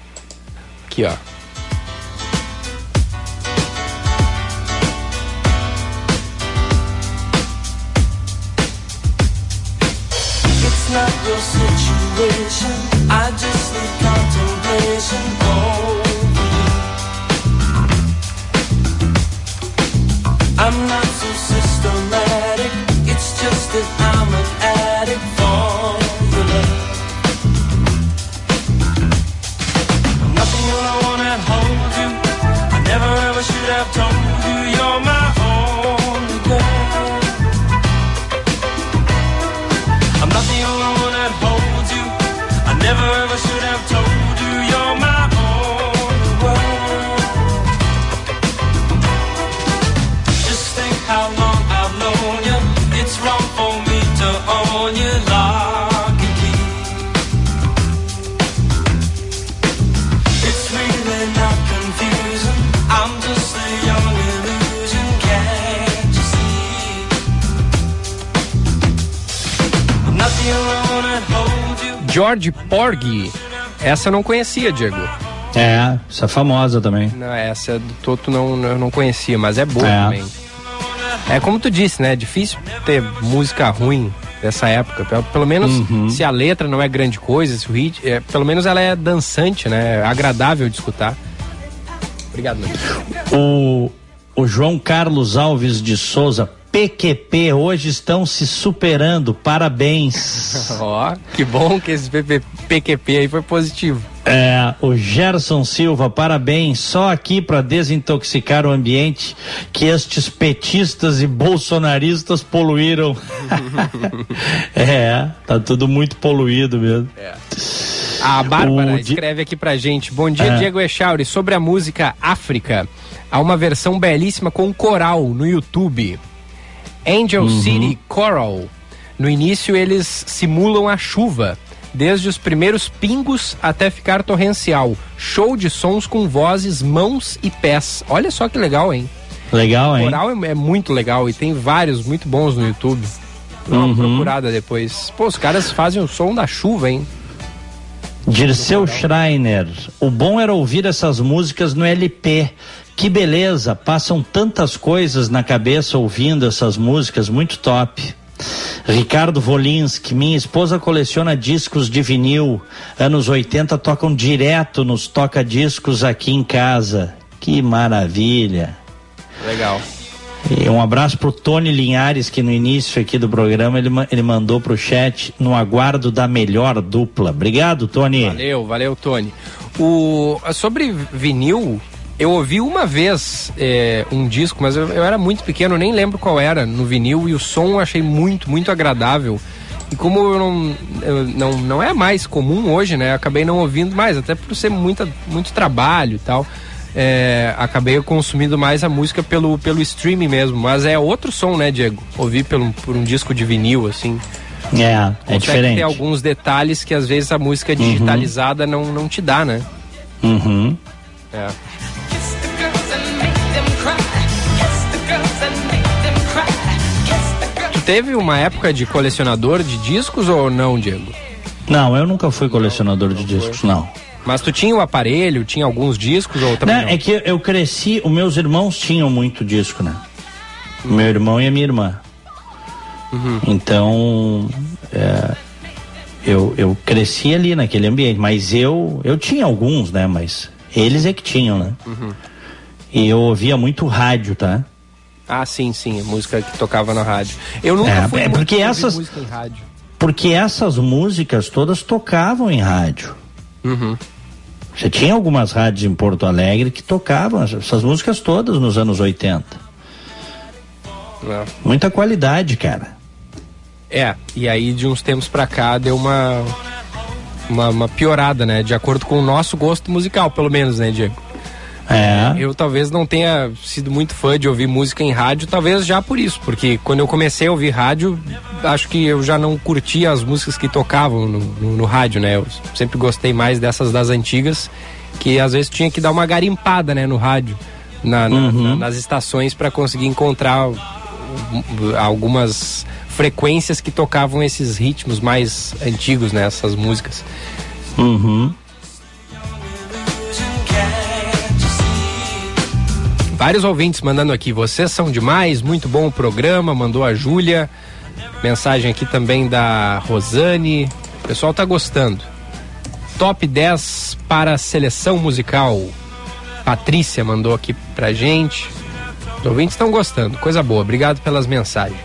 Aqui, ó. It's not your situation. I just need contemplation over you. I'm not so systematic. It's just that I'm an addict for your love. Nothing when I wanna hold you. I never ever should have George Porgy. Essa eu não conhecia, Diego. É, essa é famosa também. Não, essa do Toto não, eu não conhecia, mas é boa É. também. É como tu disse, né? É difícil ter música ruim dessa época. Pelo, pelo menos Uhum. se a letra não é grande coisa, se o hit, é, pelo menos ela é dançante, né? É agradável de escutar. Obrigado, meu. O, o João Carlos Alves de Souza, PQP, hoje estão se superando. Parabéns. Ó, que bom que esse PP PQP aí foi positivo. É, o Gerson Silva, parabéns. Só aqui para desintoxicar o ambiente que estes petistas e bolsonaristas poluíram. é, tá tudo muito poluído mesmo. A Bárbara O escreve aqui pra gente. Bom dia, É. Diego Echauri. Sobre a música África, há uma versão belíssima com coral no YouTube. Angel Uhum. City Coral. No início, eles simulam a chuva, desde os primeiros pingos até ficar torrencial. Show de sons com vozes, mãos e pés. Olha só que legal, hein? Legal, O hein? coral é, é muito legal e tem vários muito bons no YouTube. Dá uma Uhum. procurada depois. Pô, os caras fazem o som da chuva, hein? Dirceu Schreiner, o bom era ouvir essas músicas no LP. Que beleza, passam tantas coisas na cabeça ouvindo essas músicas, muito top. Ricardo Volinski, minha esposa coleciona discos de vinil. Anos 80 tocam direto nos toca-discos aqui em casa. Que maravilha. Legal. E um abraço pro Tony Linhares, que no início aqui do programa ele, ele mandou pro chat no aguardo da melhor dupla. Obrigado, Tony. Valeu, valeu, Tony. O, sobre vinil, eu ouvi uma vez é, um disco, mas eu, eu era muito pequeno, nem lembro qual era no vinil, e o som eu achei muito, muito agradável. E como eu não, eu não, não é mais comum hoje, né? eu Acabei não ouvindo mais, até por ser muita, muito trabalho e tal. é, acabei consumindo mais a música pelo, pelo streaming mesmo. Mas é outro som, né, Diego? Ouvir pelo, por um disco de vinil, assim. É, é Consegue diferente. ter alguns detalhes que às vezes a música digitalizada não, não te dá, né? Uhum. É. teve uma época de colecionador de discos ou não, Diego? Não, eu nunca fui colecionador de discos, não. Mas tu tinha o aparelho, tinha alguns discos ou também Não, não? é que eu cresci, os meus irmãos tinham muito disco, né? Meu irmão e a minha irmã. Então, é, eu, eu cresci ali naquele ambiente, mas eu eu tinha alguns, né? Mas eles é que tinham, né? E eu ouvia muito rádio, tá? Ah, sim, sim, música que tocava na rádio. Eu nunca É, fui é porque essas- música em rádio. Porque essas músicas todas tocavam em rádio. Uhum. Você tinha algumas rádios em Porto Alegre que tocavam essas músicas todas nos anos 80. É. Muita qualidade, cara. É, e aí de uns tempos pra cá deu uma, uma uma piorada, né? De acordo com o nosso gosto musical, pelo menos, né, Diego? É. Eu talvez não tenha sido muito fã de ouvir música em rádio, talvez já por isso, porque quando eu comecei a ouvir rádio, acho que eu já não curtia as músicas que tocavam no, no, no rádio, né? Eu sempre gostei mais dessas das antigas, que às vezes tinha que dar uma garimpada, né, no rádio, na, na- na- nas estações para conseguir encontrar um, algumas frequências que tocavam esses ritmos mais antigos, né, essas músicas. Uhum. Vários ouvintes mandando aqui, vocês são demais, muito bom o programa, mandou a Júlia. Mensagem aqui também da Rosane. O pessoal tá gostando. Top 10 para a seleção musical. Patrícia mandou aqui pra gente. Os ouvintes estão gostando, coisa boa. Obrigado pelas mensagens.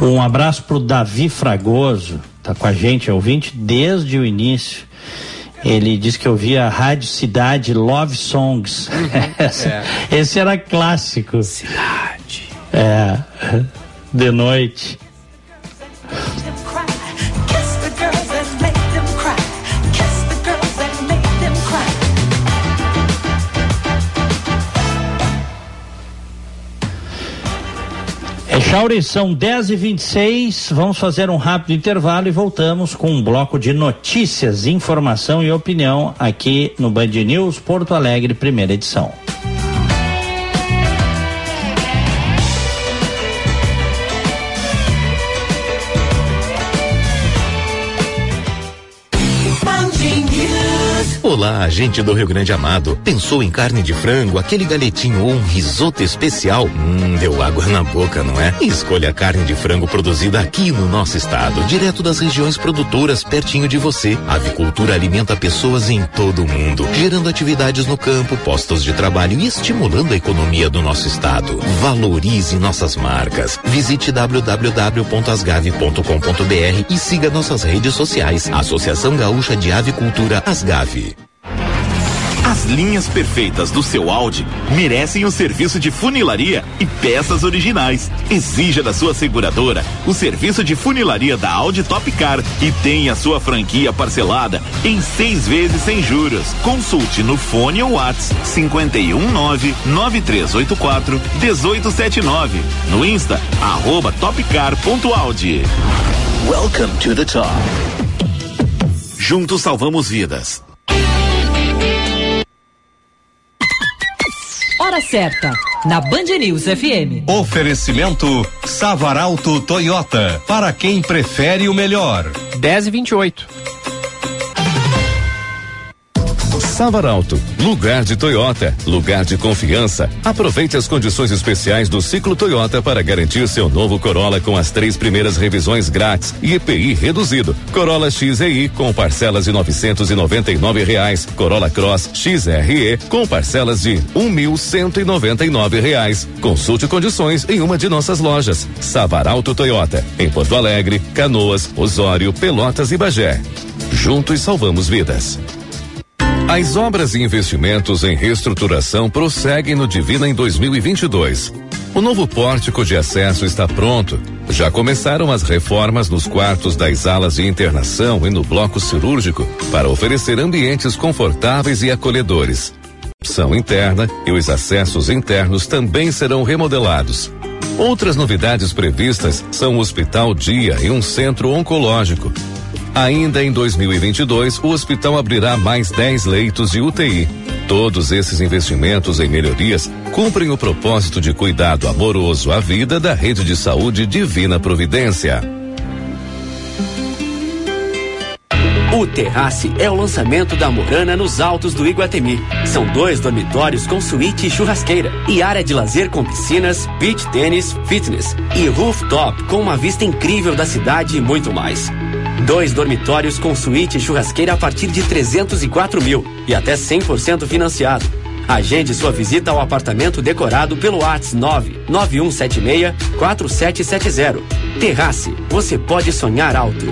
Um abraço pro Davi Fragoso, tá com a gente, é ouvinte desde o início. Ele disse que ouvia a Rádio Cidade Love Songs. Esse- É. Esse era clássico. Cidade. É. De noite. Chauri, são 10 e 26 Vamos fazer um rápido intervalo e voltamos com um bloco de notícias, informação e opinião aqui no Band News Porto Alegre, primeira edição. Olá, gente do Rio Grande Amado. Pensou em carne de frango, aquele galetinho ou um risoto especial? Hum, deu água na boca, não é? Escolha a carne de frango produzida aqui no nosso estado, direto das regiões produtoras, pertinho de você. A avicultura alimenta pessoas em todo o mundo, gerando atividades no campo, postos de trabalho e estimulando a economia do nosso estado. Valorize nossas marcas. Visite www.asgave.com.br e siga nossas redes sociais. Associação Gaúcha de Avicultura Asgave. As linhas perfeitas do seu Audi merecem o serviço de funilaria e peças originais. Exija da sua seguradora o serviço de funilaria da Audi Top Car e tenha sua franquia parcelada em seis vezes sem juros. Consulte no fone ou WhatsApp 519 9384 1879. No Insta, arroba topcar.audi. Welcome to the top. Juntos salvamos vidas. Hora certa, na Band News FM. Oferecimento Savaralto Toyota, para quem prefere o melhor. 10 e 28. Savaralto, lugar de Toyota, lugar de confiança. Aproveite as condições especiais do ciclo Toyota para garantir seu novo Corolla com as três primeiras revisões grátis e EPI reduzido. Corolla XEI com parcelas de novecentos e noventa e nove reais. Corolla Cross XRE com parcelas de um mil cento e noventa e nove reais. Consulte condições em uma de nossas lojas. Savaralto Toyota, em Porto Alegre, Canoas, Osório, Pelotas e Bagé. Juntos salvamos vidas. As obras e investimentos em reestruturação prosseguem no Divina em 2022. O novo pórtico de acesso está pronto. Já começaram as reformas nos quartos das alas de internação e no bloco cirúrgico para oferecer ambientes confortáveis e acolhedores. São interna e os acessos internos também serão remodelados. Outras novidades previstas são o Hospital Dia e um centro oncológico. Ainda em 2022, o hospital abrirá mais 10 leitos de UTI. Todos esses investimentos em melhorias cumprem o propósito de cuidado amoroso à vida da rede de saúde Divina Providência. O Terrace é o lançamento da Morana nos altos do Iguatemi. São dois dormitórios com suíte e churrasqueira e área de lazer com piscinas, beach tênis, fitness e rooftop com uma vista incrível da cidade e muito mais. Dois dormitórios com suíte e churrasqueira a partir de 304 mil e até 100% financiado. Agende sua visita ao apartamento decorado pelo WhatsApp 99176 4770. Terrace, você pode sonhar alto.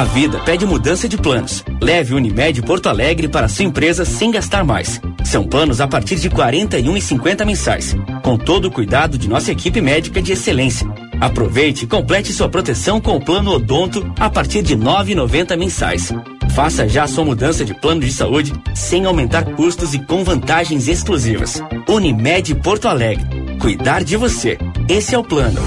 A vida pede mudança de planos. Leve Unimed Porto Alegre para sua empresa sem gastar mais. São planos a partir de R$ 41,50 mensais, com todo o cuidado de nossa equipe médica de excelência. Aproveite e complete sua proteção com o plano Odonto a partir de R$ 9,90 mensais. Faça já sua mudança de plano de saúde sem aumentar custos e com vantagens exclusivas. Unimed Porto Alegre. Cuidar de você. Esse é o plano.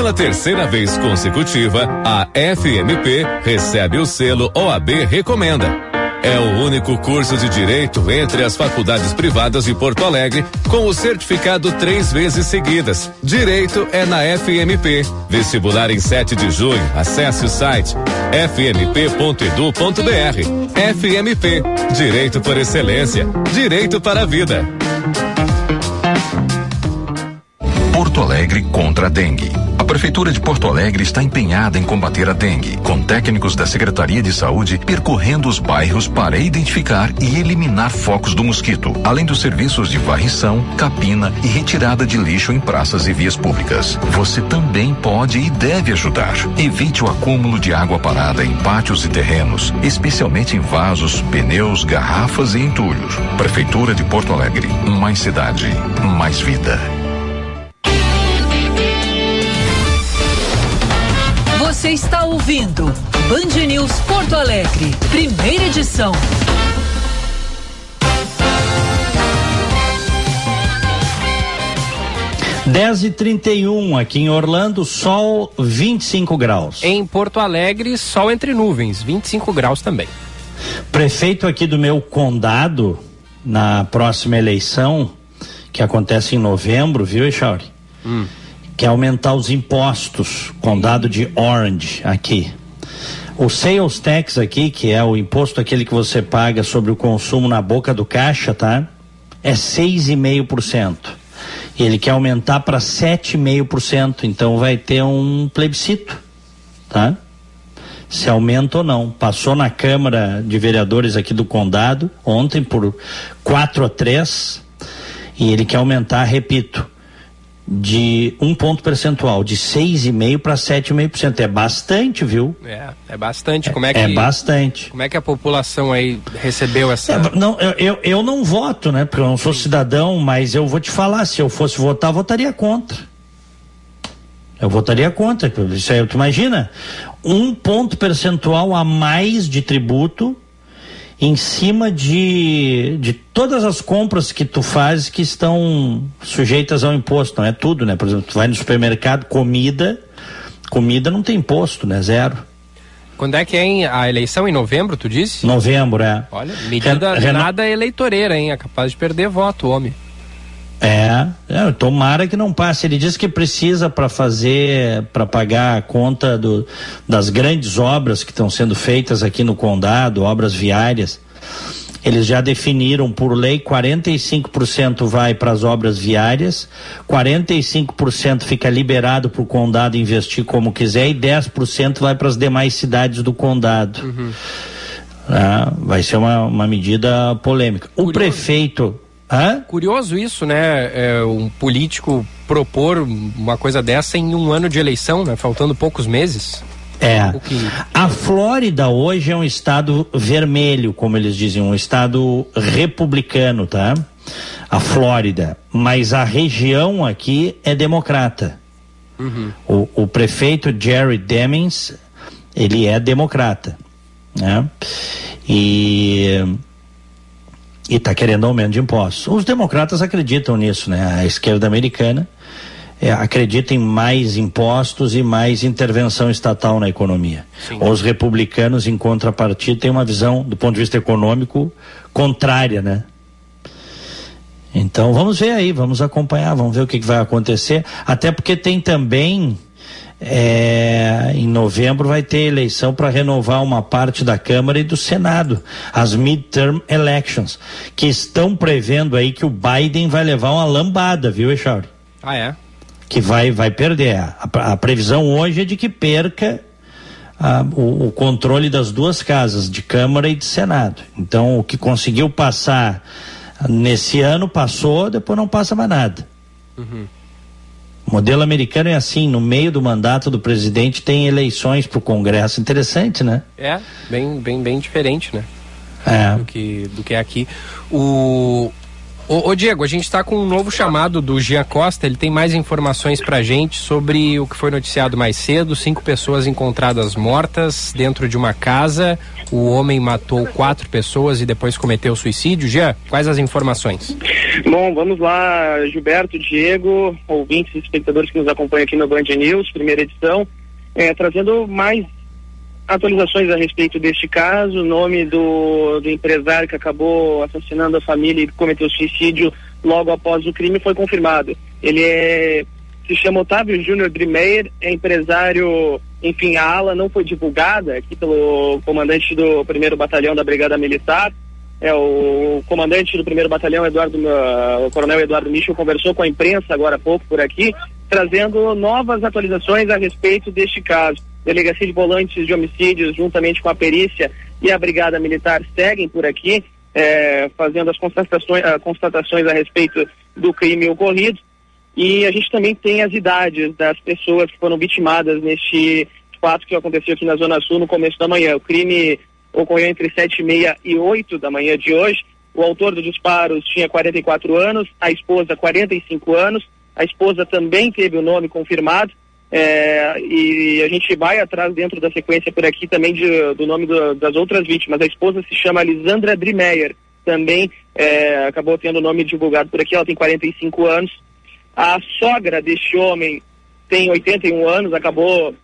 Pela terceira vez consecutiva, a FMP recebe o selo OAB Recomenda. É o único curso de direito entre as faculdades privadas de Porto Alegre com o certificado três vezes seguidas. Direito é na FMP. Vestibular em 7 de junho. Acesse o site fmp.edu.br. FMP. Direito por excelência. Direito para a vida. Porto Alegre contra a dengue. Prefeitura de Porto Alegre está empenhada em combater a dengue, com técnicos da Secretaria de Saúde percorrendo os bairros para identificar e eliminar focos do mosquito, além dos serviços de varrição, capina e retirada de lixo em praças e vias públicas. Você também pode e deve ajudar. Evite o acúmulo de água parada em pátios e terrenos, especialmente em vasos, pneus, garrafas e entulhos. Prefeitura de Porto Alegre. Mais cidade, mais vida. Você está ouvindo Band News Porto Alegre, primeira edição. Dez e trinta e um aqui em Orlando, sol 25 graus. Em Porto Alegre, sol entre nuvens, 25 graus também. Prefeito aqui do meu condado, na próxima eleição, que acontece em novembro, viu, Echauri? Hum. Quer aumentar os impostos, condado de Orange, aqui. O sales tax aqui, que é o imposto aquele que você paga sobre o consumo na boca do caixa, tá? É 6,5%. Ele quer aumentar para 7,5%, então vai ter um plebiscito, tá? Se aumenta ou não. Passou na Câmara de Vereadores aqui do Condado ontem por 4 a 3 e ele quer aumentar, repito, de um ponto percentual, de 6,5% para 7,5%. É bastante, viu? É, é bastante. Como é que É bastante. Como é que a população aí recebeu essa? É, não, eu, eu, eu não voto, né? Porque eu não sou cidadão, mas eu vou te falar, se eu fosse votar, votaria contra. Eu votaria contra. Isso aí, tu imagina? Um ponto percentual a mais de tributo em cima de, de todas as compras que tu fazes que estão sujeitas ao imposto, não é tudo, né? Por exemplo, tu vai no supermercado, comida, comida não tem imposto, né? Zero. Quando é que é em- a eleição? Em novembro, tu disse? Novembro, é. Olha, medida Ren- nada eleitoreira, hein? É capaz de perder voto, homem. É, é, tomara que não passe. Ele diz que precisa para fazer, para pagar a conta do, das grandes obras que estão sendo feitas aqui no condado, obras viárias. Eles já definiram por lei 45% vai para as obras viárias, 45% fica liberado para o condado investir como quiser e 10% vai para as demais cidades do condado. Ah, vai ser uma, uma medida polêmica. O prefeito. Hã? Curioso isso, né? É, um político propor uma coisa dessa em um ano de eleição, né? Faltando poucos meses. É. Que- A Flórida hoje é um estado vermelho, como eles dizem, um estado republicano, tá? A Flórida. Mas a região aqui é democrata. O, o prefeito Jerry Demings, ele é democrata, né? E e está querendo aumento de impostos. Os democratas acreditam nisso, né? A esquerda americana é, acredita em mais impostos e mais intervenção estatal na economia. Os republicanos, em contrapartida, têm uma visão, do ponto de vista econômico, contrária, né? Então vamos ver aí, vamos acompanhar, vamos ver o que, que vai acontecer. Até porque tem também é, em novembro vai ter eleição para renovar uma parte da Câmara e do Senado, as midterm elections, que estão prevendo aí que o Biden vai levar uma lambada, viu, Echauri? Ah, é? Que vai, vai perder. A, a previsão hoje é de que perca ah, o, o controle das duas casas, de Câmara e de Senado. Então, o que conseguiu passar nesse ano passou, depois não passa mais nada. O modelo americano é assim, no meio do mandato do presidente tem eleições para o Congresso. Interessante, né? É, bem, bem, bem diferente, né? É. Do que, do que é aqui. O. Ô, ô, Diego, a gente está com um novo chamado do Gia Costa. Ele tem mais informações pra gente sobre o que foi noticiado mais cedo: cinco pessoas encontradas mortas dentro de uma casa. O homem matou quatro pessoas e depois cometeu suicídio. Gia, quais as informações? Bom, vamos lá, Gilberto, Diego, ouvintes e espectadores que nos acompanham aqui no Band News, primeira edição, é, trazendo mais atualizações a respeito deste caso, o nome do, do empresário que acabou assassinando a família e cometeu suicídio logo após o crime foi confirmado. Ele é, se chama Otávio Júnior Drimeyer, é empresário, enfim, a ala não foi divulgada aqui pelo comandante do primeiro batalhão da Brigada Militar, é o comandante do primeiro batalhão, Eduardo, uh, o coronel Eduardo Michel, conversou com a imprensa agora há pouco por aqui, trazendo novas atualizações a respeito deste caso. Delegacia de Volantes de Homicídios, juntamente com a perícia e a Brigada Militar, seguem por aqui, eh, fazendo as constatações, ah, constatações a respeito do crime ocorrido. E a gente também tem as idades das pessoas que foram vitimadas neste fato que aconteceu aqui na Zona Sul no começo da manhã. O crime ocorreu entre sete e meia e oito da manhã de hoje. O autor dos disparos tinha 44 anos, a esposa 45 anos. A esposa também teve o nome confirmado. É, e a gente vai atrás dentro da sequência por aqui também de- do nome do- das outras vítimas. A esposa se chama Lisandra Drimeyer, também é, acabou tendo o nome divulgado por aqui, ela tem 45 anos. A sogra deste homem tem 81 anos, acabou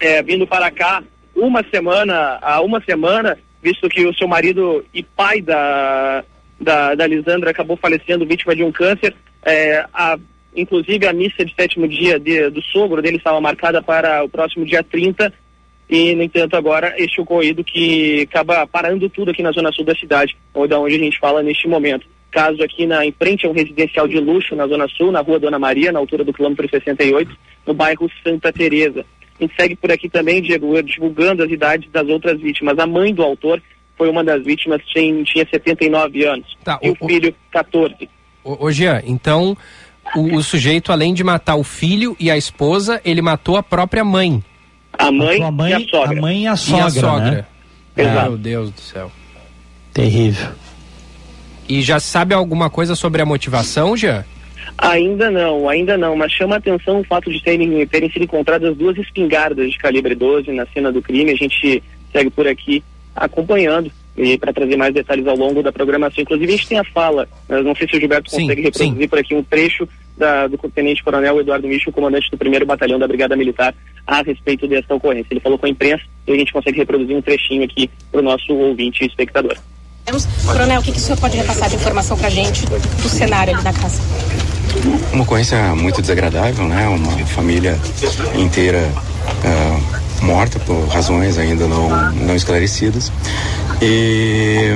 é, vindo para cá uma semana, há uma semana, visto que o seu marido e pai da, da, da Lisandra acabou falecendo vítima de um câncer. É, a, inclusive a missa de sétimo dia de- do sogro dele estava marcada para o próximo dia 30 e, no entanto, agora este ocorrido que acaba parando tudo aqui na zona sul da cidade, onde, onde a gente fala neste momento. Caso aqui na, em frente a um residencial de luxo na zona sul, na rua Dona Maria, na altura do quilômetro 68, no bairro Santa Teresa. A gente segue por aqui também, Diego, divulgando as idades das outras vítimas. A mãe do autor foi uma das vítimas, tinha, tinha 79 anos. Tá, e o, filho, 14. Ô, ô Jean, então o, o sujeito, além de matar o filho e a esposa, ele matou a própria mãe. A mãe, a mãe, e a sogra. A mãe e a E sogra, a sogra. né? Exato. Meu Deus do céu. Terrível. E já sabe alguma coisa sobre a motivação, Jean? Ainda não, ainda não, mas chama a atenção o fato de terem, terem sido encontradas duas espingardas de calibre 12 na cena do crime. A gente segue por aqui acompanhando e para trazer mais detalhes ao longo da programação. Inclusive, a gente tem a fala, não sei se o Gilberto Sim, consegue reproduzir por aqui um trecho da- do Tenente Coronel Eduardo Michel, comandante do primeiro batalhão da Brigada Militar, a respeito desta ocorrência. Ele falou com a imprensa e a gente consegue reproduzir um trechinho aqui para o nosso ouvinte e espectador. Coronel, o que, que o senhor pode repassar de informação pra gente do cenário ali da casa? Uma ocorrência muito desagradável, né? Uma família inteira ah, morta por razões ainda não, não esclarecidas. E,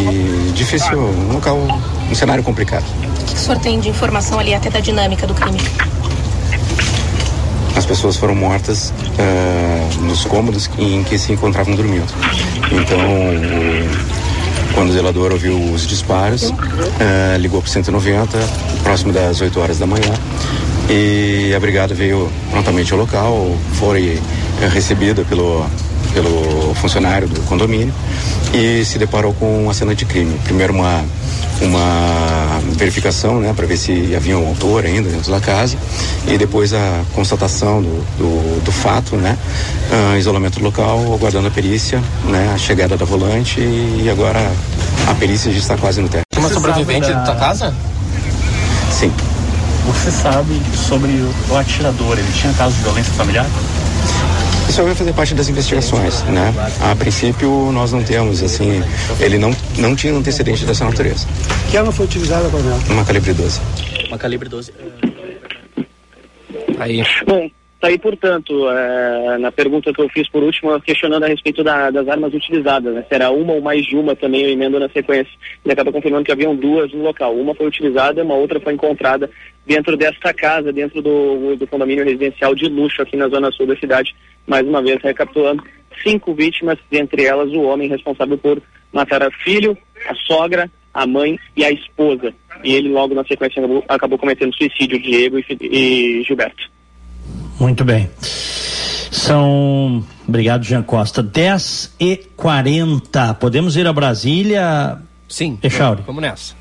e difícil, um local, um cenário complicado. O que, que o senhor tem de informação ali até da dinâmica do crime? As pessoas foram mortas ah, nos cômodos em que se encontravam dormindo. Então, quando o zelador ouviu os disparos, ah, ligou para 190, próximo das 8 horas da manhã, e a brigada veio prontamente ao local, foi eh, recebida pelo, pelo funcionário do condomínio e se deparou com uma cena de crime. Primeiro uma, uma verificação, né, para ver se havia um autor ainda dentro da casa e depois a constatação do, do, do fato, né, ah, isolamento local, aguardando a perícia, né, a chegada da volante e agora a perícia já está quase no término. Uma sobrevivente da tua casa? Sim. Você sabe sobre o, o atirador, ele tinha caso de violência familiar? Isso vai fazer parte das investigações, né? A princípio nós não temos, assim, ele não, não tinha antecedente dessa natureza. Que arma foi utilizada, Coronel? Uma calibre 12. Uma calibre 12. Aí. Bom, tá aí, portanto, é, na pergunta que eu fiz por último, questionando a respeito da- das armas utilizadas, né? Se era uma ou mais de uma também, eu emendo na sequência. Ele acaba confirmando que haviam duas no local. Uma foi utilizada, uma outra foi encontrada dentro desta casa, dentro do, do condomínio residencial de luxo aqui na zona sul da cidade. Mais uma vez, recapitulando, cinco vítimas, dentre elas o homem responsável por matar a filho, a sogra, a mãe e a esposa. E ele logo na sequência acabou, acabou cometendo suicídio, Diego e, e Gilberto. Muito bem. São. Obrigado, Jean Costa. 10 e 40 Podemos ir a Brasília? Sim. Echauri. Vamos nessa.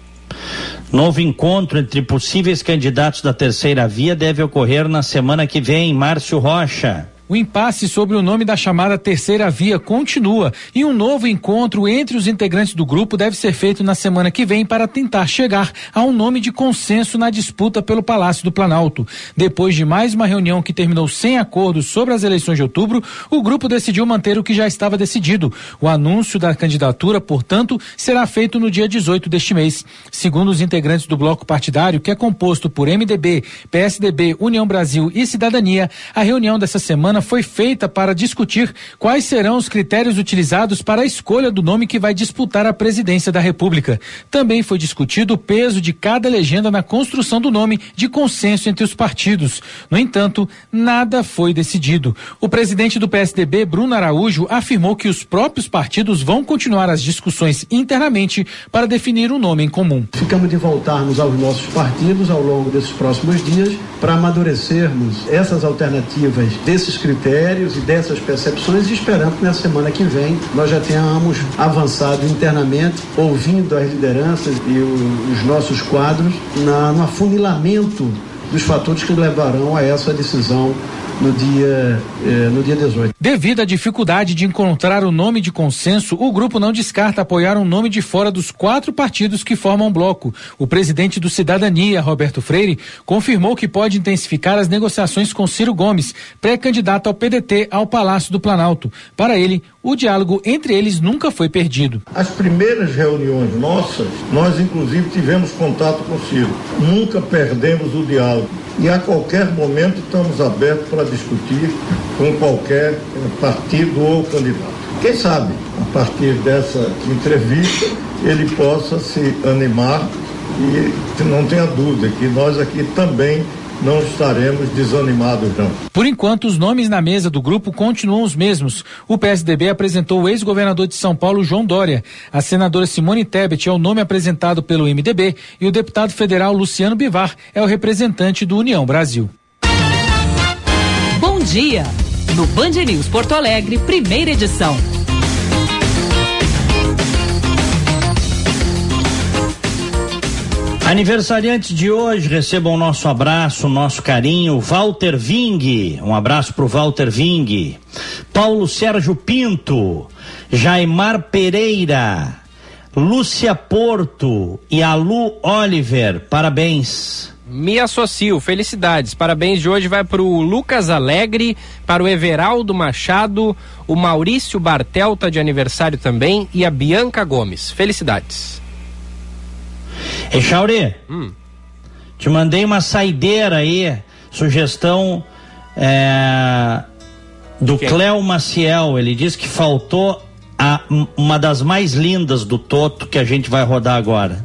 Novo encontro entre possíveis candidatos da terceira via deve ocorrer na semana que vem. Márcio Rocha. O impasse sobre o nome da chamada terceira via continua e um novo encontro entre os integrantes do grupo deve ser feito na semana que vem para tentar chegar a um nome de consenso na disputa pelo Palácio do Planalto. Depois de mais uma reunião que terminou sem acordo sobre as eleições de outubro, o grupo decidiu manter o que já estava decidido. O anúncio da candidatura, portanto, será feito no dia 18 deste mês. Segundo os integrantes do bloco partidário, que é composto por MDB, PSDB, União Brasil e Cidadania, a reunião dessa semana foi feita para discutir quais serão os critérios utilizados para a escolha do nome que vai disputar a presidência da República. Também foi discutido o peso de cada legenda na construção do nome de consenso entre os partidos. No entanto, nada foi decidido. O presidente do PSDB, Bruno Araújo, afirmou que os próprios partidos vão continuar as discussões internamente para definir um nome em comum. Ficamos de voltarmos aos nossos partidos ao longo desses próximos dias para amadurecermos essas alternativas desses critérios e dessas percepções e esperando que na semana que vem nós já tenhamos avançado internamente, ouvindo as lideranças e os nossos quadros na, no afunilamento dos fatores que levarão a essa decisão no dia, eh, no dia 18. Devido à dificuldade de encontrar o nome de consenso, o grupo não descarta apoiar um nome de fora dos quatro partidos que formam o bloco. O presidente do Cidadania, Roberto Freire, confirmou que pode intensificar as negociações com Ciro Gomes, pré-candidato ao PDT ao Palácio do Planalto. Para ele, o diálogo entre eles nunca foi perdido. As primeiras reuniões nossas, nós inclusive tivemos contato com o Ciro. Nunca perdemos o diálogo. E a qualquer momento estamos abertos para discutir com qualquer partido ou candidato. Quem sabe, a partir dessa entrevista, ele possa se animar e não tenha dúvida que nós aqui também não estaremos desanimados, não. Por enquanto, os nomes na mesa do grupo continuam os mesmos. O PSDB apresentou o ex-governador de São Paulo, João Dória. A senadora Simone Tebet é o nome apresentado pelo MDB e o deputado federal Luciano Bivar é o representante do União Brasil. Bom dia! No Band News Porto Alegre, primeira edição. Aniversariantes de hoje, recebam o nosso abraço, o nosso carinho. Walter Ving, um abraço pro Walter Ving. Paulo Sérgio Pinto, Jaimar Pereira, Lúcia Porto e a Lu Oliver, parabéns. Me associo, felicidades. Parabéns de hoje vai para o Lucas Alegre, para o Everaldo Machado, o Maurício Bartel tá de aniversário também e a Bianca Gomes. Felicidades. Echauri, te mandei uma saideira aí, sugestão é, do Quem? Cléo Maciel. Ele diz que faltou a- um- uma das mais lindas do Toto que a gente vai rodar agora.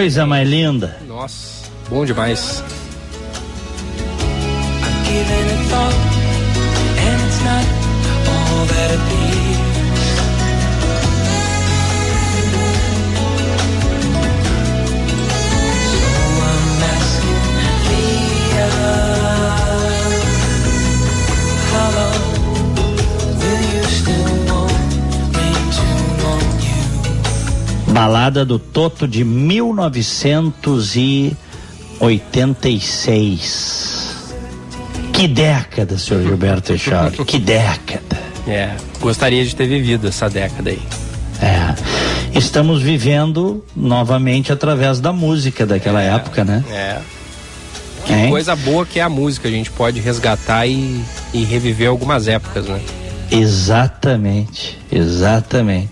Coisa mais linda. Nossa, bom demais. Balada do Toto de 1986. Que década, senhor Gilberto Echauri. que década. É, gostaria de ter vivido essa década aí. É. Estamos vivendo novamente através da música daquela época, né? É. Que Hein? coisa boa que é a música, a gente pode resgatar e, e reviver algumas épocas, né? Exatamente, exatamente.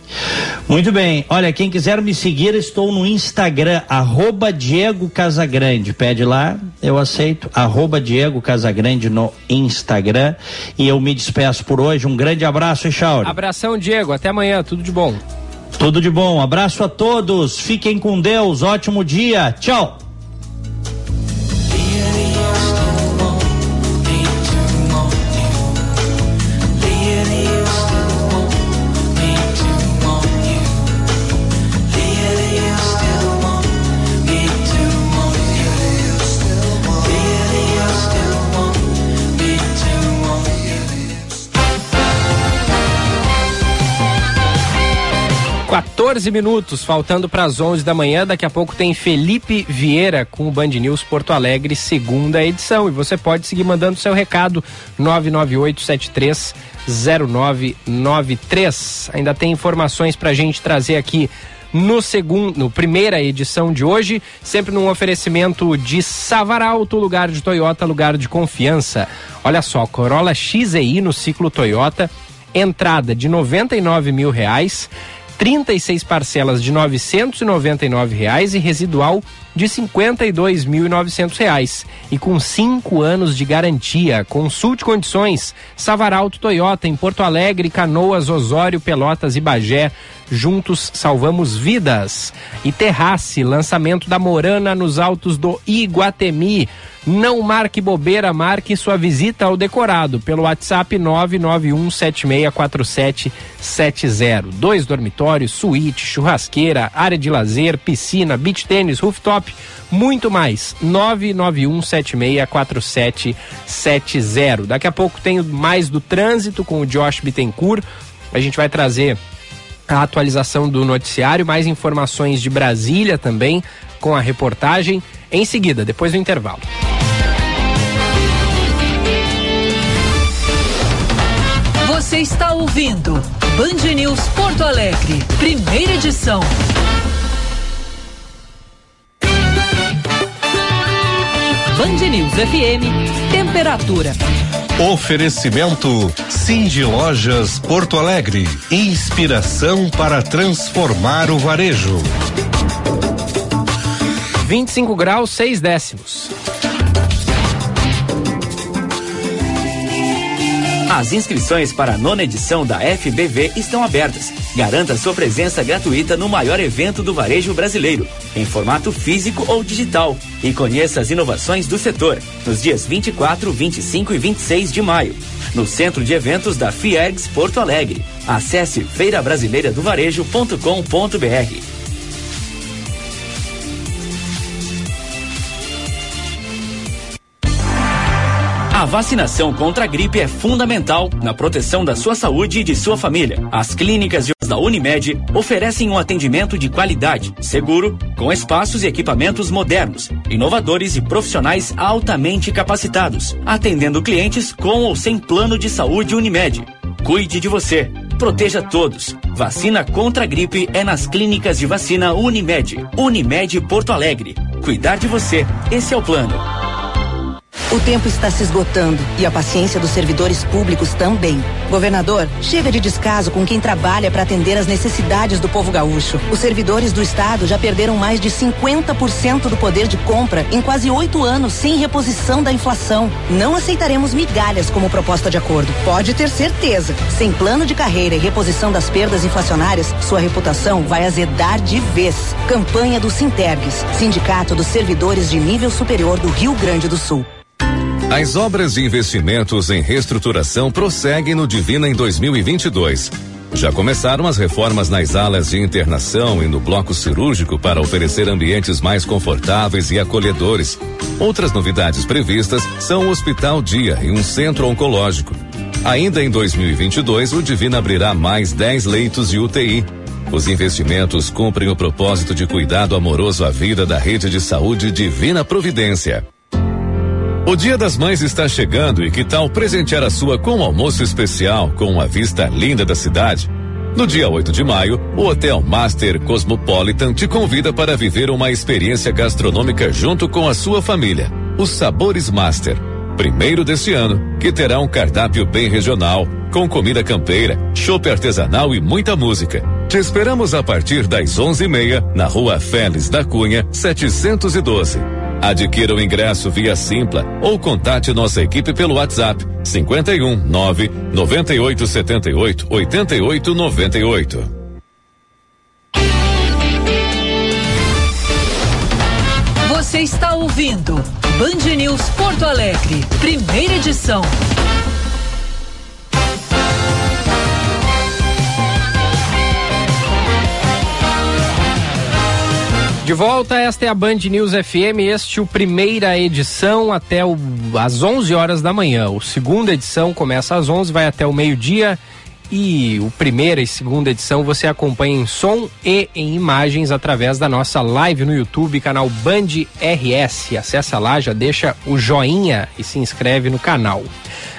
Muito bem, olha, quem quiser me seguir, estou no Instagram, arroba Diego Casagrande. Pede lá, eu aceito, arroba Diego Casagrande no Instagram. E eu me despeço por hoje. Um grande abraço, Echauri. Abração, Diego, até amanhã, tudo de bom. Tudo de bom, abraço a todos, fiquem com Deus, ótimo dia, tchau. 14 minutos, faltando para as 11 da manhã. Daqui a pouco tem Felipe Vieira com o Band News Porto Alegre, segunda edição. E você pode seguir mandando seu recado 998730993. Ainda tem informações para a gente trazer aqui no segundo, no primeira edição de hoje, sempre num oferecimento de Savaralto, lugar de Toyota, lugar de confiança. Olha só, Corolla XEI no ciclo Toyota, entrada de 99 mil reais. 36 parcelas de 999 reais e residual de 52.900 reais e com cinco anos de garantia. Consulte condições. Savaralto Toyota em Porto Alegre, Canoas, Osório, Pelotas e Bagé. Juntos salvamos vidas. E Terrace, lançamento da Morana nos altos do Iguatemi. Não marque bobeira, marque sua visita ao decorado pelo WhatsApp 991764770. Dois dormitórios, suíte, churrasqueira, área de lazer, piscina, beach tênis, rooftop, muito mais. 991764770. Daqui a pouco tem mais do trânsito com o Josh Bittencourt. A gente vai trazer a atualização do noticiário, mais informações de Brasília também com a reportagem em seguida, depois do intervalo. Você está ouvindo Band News Porto Alegre, primeira edição. Band News FM, temperatura. Oferecimento Cindy Lojas Porto Alegre. Inspiração para transformar o varejo. 25 graus, 6 décimos. As inscrições para a nona edição da FBV estão abertas. Garanta sua presença gratuita no maior evento do varejo brasileiro, em formato físico ou digital. E conheça as inovações do setor, nos dias 24, 25 e 26 de maio, no Centro de Eventos da Fiergs Porto Alegre. Acesse feirabrasileiradovarejo.com.br. vacinação contra a gripe é fundamental na proteção da sua saúde e de sua família. As clínicas da Unimed oferecem um atendimento de qualidade, seguro, com espaços e equipamentos modernos, inovadores e profissionais altamente capacitados, atendendo clientes com ou sem plano de saúde Unimed. Cuide de você. Proteja todos. Vacina contra a gripe é nas clínicas de vacina Unimed. Unimed Porto Alegre. Cuidar de você. Esse é o plano. O tempo está se esgotando e a paciência dos servidores públicos também. Governador, chega de descaso com quem trabalha para atender as necessidades do povo gaúcho. Os servidores do Estado já perderam mais de 50% do poder de compra em quase oito anos sem reposição da inflação. Não aceitaremos migalhas como proposta de acordo. Pode ter certeza. Sem plano de carreira e reposição das perdas inflacionárias, sua reputação vai azedar de vez. Campanha do Sintergues, Sindicato dos Servidores de Nível Superior do Rio Grande do Sul. As obras de investimentos em reestruturação prosseguem no Divina em 2022. Já começaram as reformas nas alas de internação e no bloco cirúrgico para oferecer ambientes mais confortáveis e acolhedores. Outras novidades previstas são o Hospital Dia e um centro oncológico. Ainda em 2022, o Divina abrirá mais 10 leitos de UTI. Os investimentos cumprem o propósito de cuidado amoroso à vida da rede de saúde Divina Providência. O Dia das Mães está chegando e que tal presentear a sua com um almoço especial com uma vista linda da cidade? No dia 8 de maio, o Hotel Master Cosmopolitan te convida para viver uma experiência gastronômica junto com a sua família. Os Sabores Master. Primeiro deste ano, que terá um cardápio bem regional, com comida campeira, chopp artesanal e muita música. Te esperamos a partir das 11h30 na Rua Félix da Cunha, 712. Adquira o ingresso via Simpla ou contate nossa equipe pelo WhatsApp 51 9 98 78 88 98. Você está ouvindo Band News Porto Alegre, primeira edição. De volta, esta é a Band News FM, este é o primeira edição até o, às 11 horas da manhã. O segunda edição começa às 11, vai até o meio-dia e o primeira e segunda edição você acompanha em som e em imagens através da nossa live no YouTube, canal Band RS. Acessa lá, já deixa o joinha e se inscreve no canal.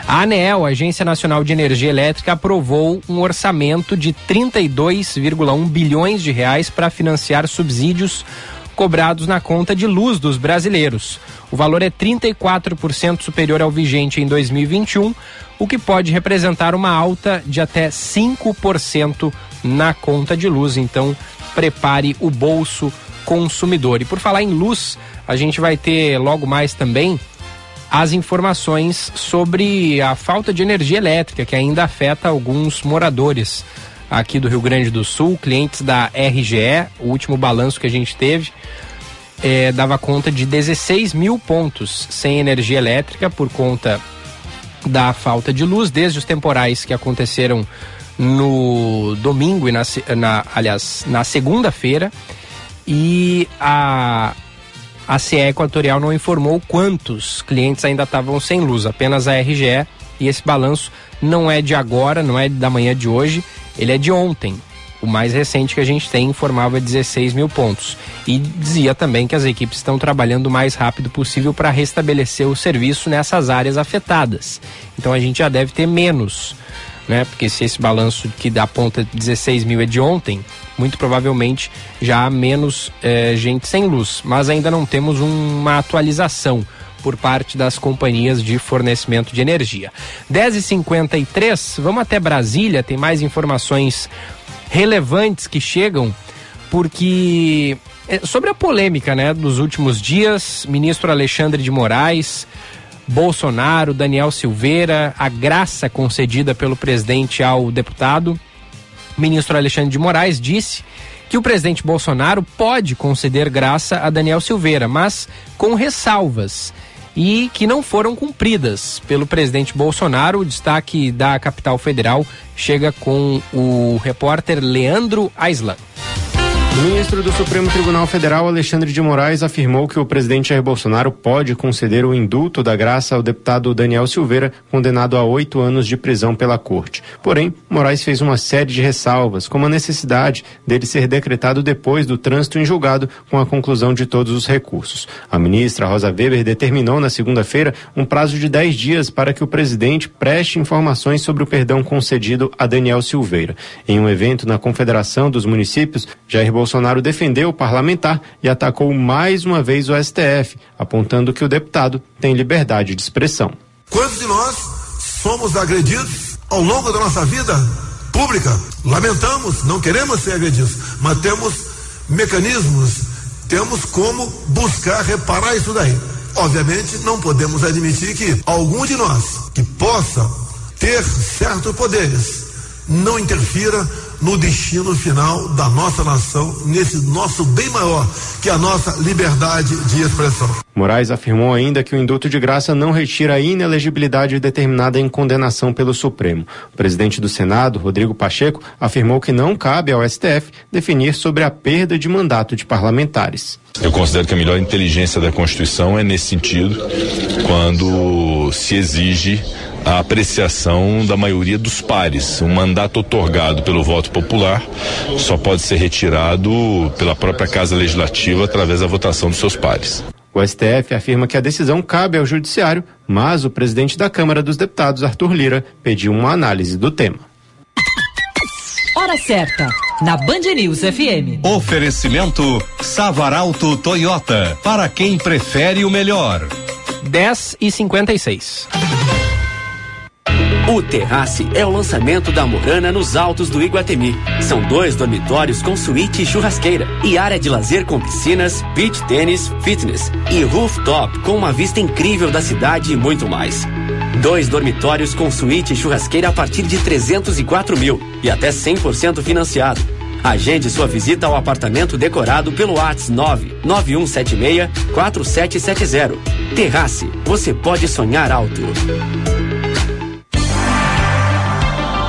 A ANEEL, Agência Nacional de Energia Elétrica, aprovou um orçamento de 32,1 bilhões de reais para financiar subsídios cobrados na conta de luz dos brasileiros. O valor é 34% superior ao vigente em 2021, o que pode representar uma alta de até 5% na conta de luz. Então, prepare o bolso consumidor. E por falar em luz, a gente vai ter logo mais também as informações sobre a falta de energia elétrica que ainda afeta alguns moradores aqui do Rio Grande do Sul, clientes da RGE. O último balanço que a gente teve eh, dava conta de 16 mil pontos sem energia elétrica por conta da falta de luz, desde os temporais que aconteceram no domingo e na, na aliás, na segunda-feira. E a a CE Equatorial não informou quantos clientes ainda estavam sem luz, apenas a RGE. E esse balanço não é de agora, não é da manhã de hoje, ele é de ontem. O mais recente que a gente tem informava 16 mil pontos. E dizia também que as equipes estão trabalhando o mais rápido possível para restabelecer o serviço nessas áreas afetadas. Então a gente já deve ter menos, né? Porque se esse balanço que dá ponta 16 mil é de ontem, muito provavelmente já há menos eh, gente sem luz. Mas ainda não temos uma atualização por parte das companhias de fornecimento de energia. 10h53, vamos até Brasília, tem mais informações relevantes que chegam, porque é, sobre a polêmica, né, dos últimos dias, ministro Alexandre de Moraes, Bolsonaro, Daniel Silveira, a graça concedida pelo presidente ao deputado, ministro Alexandre de Moraes disse que o presidente Bolsonaro pode conceder graça a Daniel Silveira, mas com ressalvas e que não foram cumpridas pelo presidente Bolsonaro. O destaque da capital federal chega com o repórter Leandro Aislan. O ministro do Supremo Tribunal Federal, Alexandre de Moraes, afirmou que o presidente Jair Bolsonaro pode conceder o indulto da graça ao deputado Daniel Silveira, condenado a oito anos de prisão pela corte. Porém, Moraes fez uma série de ressalvas, como a necessidade dele ser decretado depois do trânsito em julgado com a conclusão de todos os recursos. A ministra Rosa Weber determinou na segunda-feira um prazo de dez dias para que o presidente preste informações sobre o perdão concedido a Daniel Silveira. Em um evento na Confederação dos Municípios, Jair Bolsonaro Bolsonaro defendeu o parlamentar e atacou mais uma vez o STF, apontando que o deputado tem liberdade de expressão. Quantos de nós somos agredidos ao longo da nossa vida pública? Lamentamos, não queremos ser agredidos, mas temos mecanismos, temos como buscar reparar isso daí. Obviamente, não podemos admitir que algum de nós que possa ter certos poderes não interfira no destino final da nossa nação, nesse nosso bem maior, que é a nossa liberdade de expressão. Moraes afirmou ainda que o indulto de graça não retira a inelegibilidade determinada em condenação pelo Supremo. O presidente do Senado, Rodrigo Pacheco, afirmou que não cabe ao STF definir sobre a perda de mandato de parlamentares. Eu considero que a melhor inteligência da Constituição é nesse sentido, quando se exige a apreciação da maioria dos pares. Um mandato otorgado pelo voto popular só pode ser retirado pela própria Casa Legislativa através da votação dos seus pares. O STF afirma que a decisão cabe ao Judiciário, mas o presidente da Câmara dos Deputados, Arthur Lira, pediu uma análise do tema. Hora certa, na Band News FM. Oferecimento Savaralto Toyota, para quem prefere o melhor. 10 e 56. O Terrace é o lançamento da Morana nos altos do Iguatemi. São dois dormitórios com suíte e churrasqueira e área de lazer com piscinas, beach tênis, fitness e rooftop com uma vista incrível da cidade e muito mais. Dois dormitórios com suíte e churrasqueira a partir de 304 mil e até 100% financiado. Agende sua visita ao apartamento decorado pelo WhatsApp 99176 4770. Terrace, você pode sonhar alto.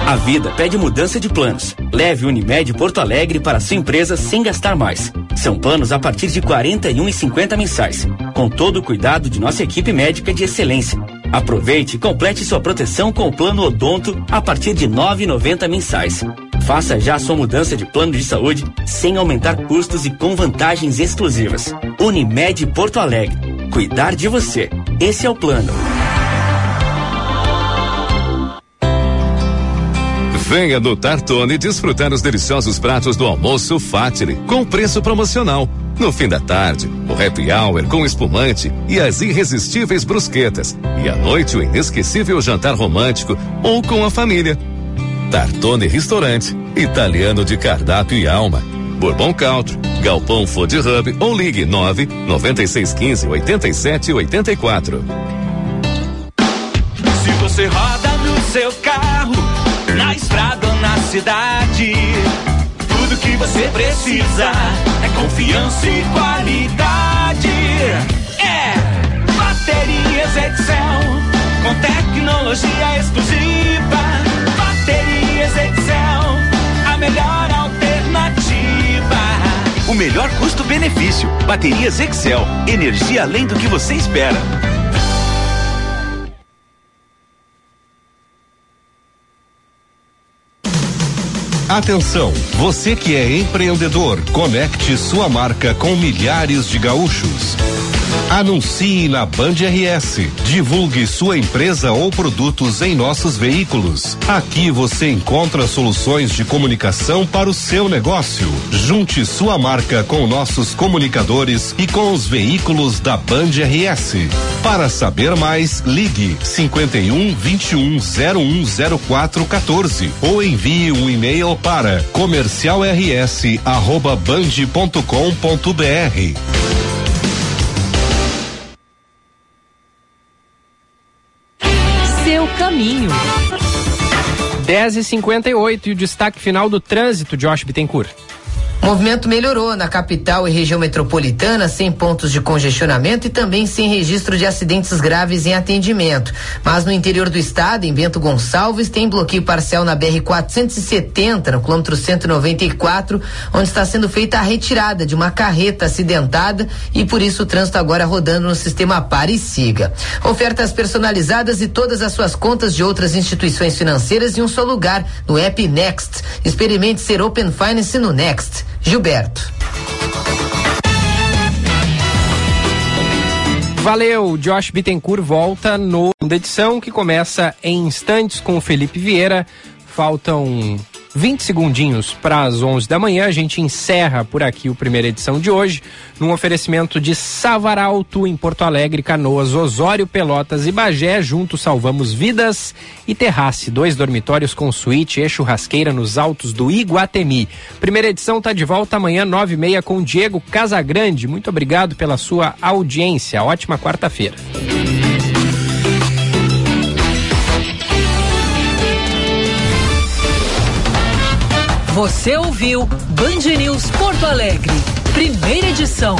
A vida pede mudança de planos. Leve Unimed Porto Alegre para sua empresa sem gastar mais. São planos a partir de R$ 41,50 mensais, com todo o cuidado de nossa equipe médica de excelência. Aproveite e complete sua proteção com o plano Odonto a partir de R$ 9,90 mensais. Faça já sua mudança de plano de saúde sem aumentar custos e com vantagens exclusivas. Unimed Porto Alegre. Cuidar de você. Esse é o plano. Venha no Tartone desfrutar os deliciosos pratos do almoço Fatile com preço promocional. No fim da tarde, o happy hour com espumante e as irresistíveis brusquetas. E à noite, o inesquecível jantar romântico ou com a família. Tartone Restaurante, italiano de cardápio e alma. Bourbon Country, Galpão Food Hub ou ligue 9 9615 87 84. Se você roda no seu carro, na estrada ou na cidade, você precisa é confiança e qualidade. É Baterias Excel, com tecnologia exclusiva. Baterias Excel, a melhor alternativa. O melhor custo-benefício. Baterias Excel. Energia além do que você espera. Atenção, você que é empreendedor, conecte sua marca com milhares de gaúchos. Anuncie na Band RS. Divulgue sua empresa ou produtos em nossos veículos. Aqui você encontra soluções de comunicação para o seu negócio. Junte sua marca com nossos comunicadores e com os veículos da Band RS. Para saber mais, ligue 51 21 0104 14 ou envie um e-mail para comercialrs@band.com.br. caminho. 10 e 58 e o destaque final do trânsito, Josh Bittencourt. O movimento melhorou na capital e região metropolitana, sem pontos de congestionamento e também sem registro de acidentes graves em atendimento. Mas no interior do estado, em Bento Gonçalves, tem bloqueio parcial na BR 470, no quilômetro 194, onde está sendo feita a retirada de uma carreta acidentada e por isso o trânsito agora rodando no sistema Pare e Siga. Ofertas personalizadas e todas as suas contas de outras instituições financeiras em um só lugar, no app Next. Experimente ser Open Finance no Next. Gilberto. Valeu, Josh Bittencourt volta no da edição que começa em instantes com o Felipe Vieira. Faltam 20 segundinhos para as 11 da manhã. A gente encerra por aqui o primeira edição de hoje, num oferecimento de Savaralto em Porto Alegre, Canoas, Osório, Pelotas e Bagé. Juntos salvamos vidas e Terrace, dois dormitórios com suíte e churrasqueira nos altos do Iguatemi. Primeira edição está de volta amanhã, 9 e meia, com Diego Casagrande. Muito obrigado pela sua audiência. Ótima quarta-feira. Você ouviu Band News Porto Alegre, primeira edição.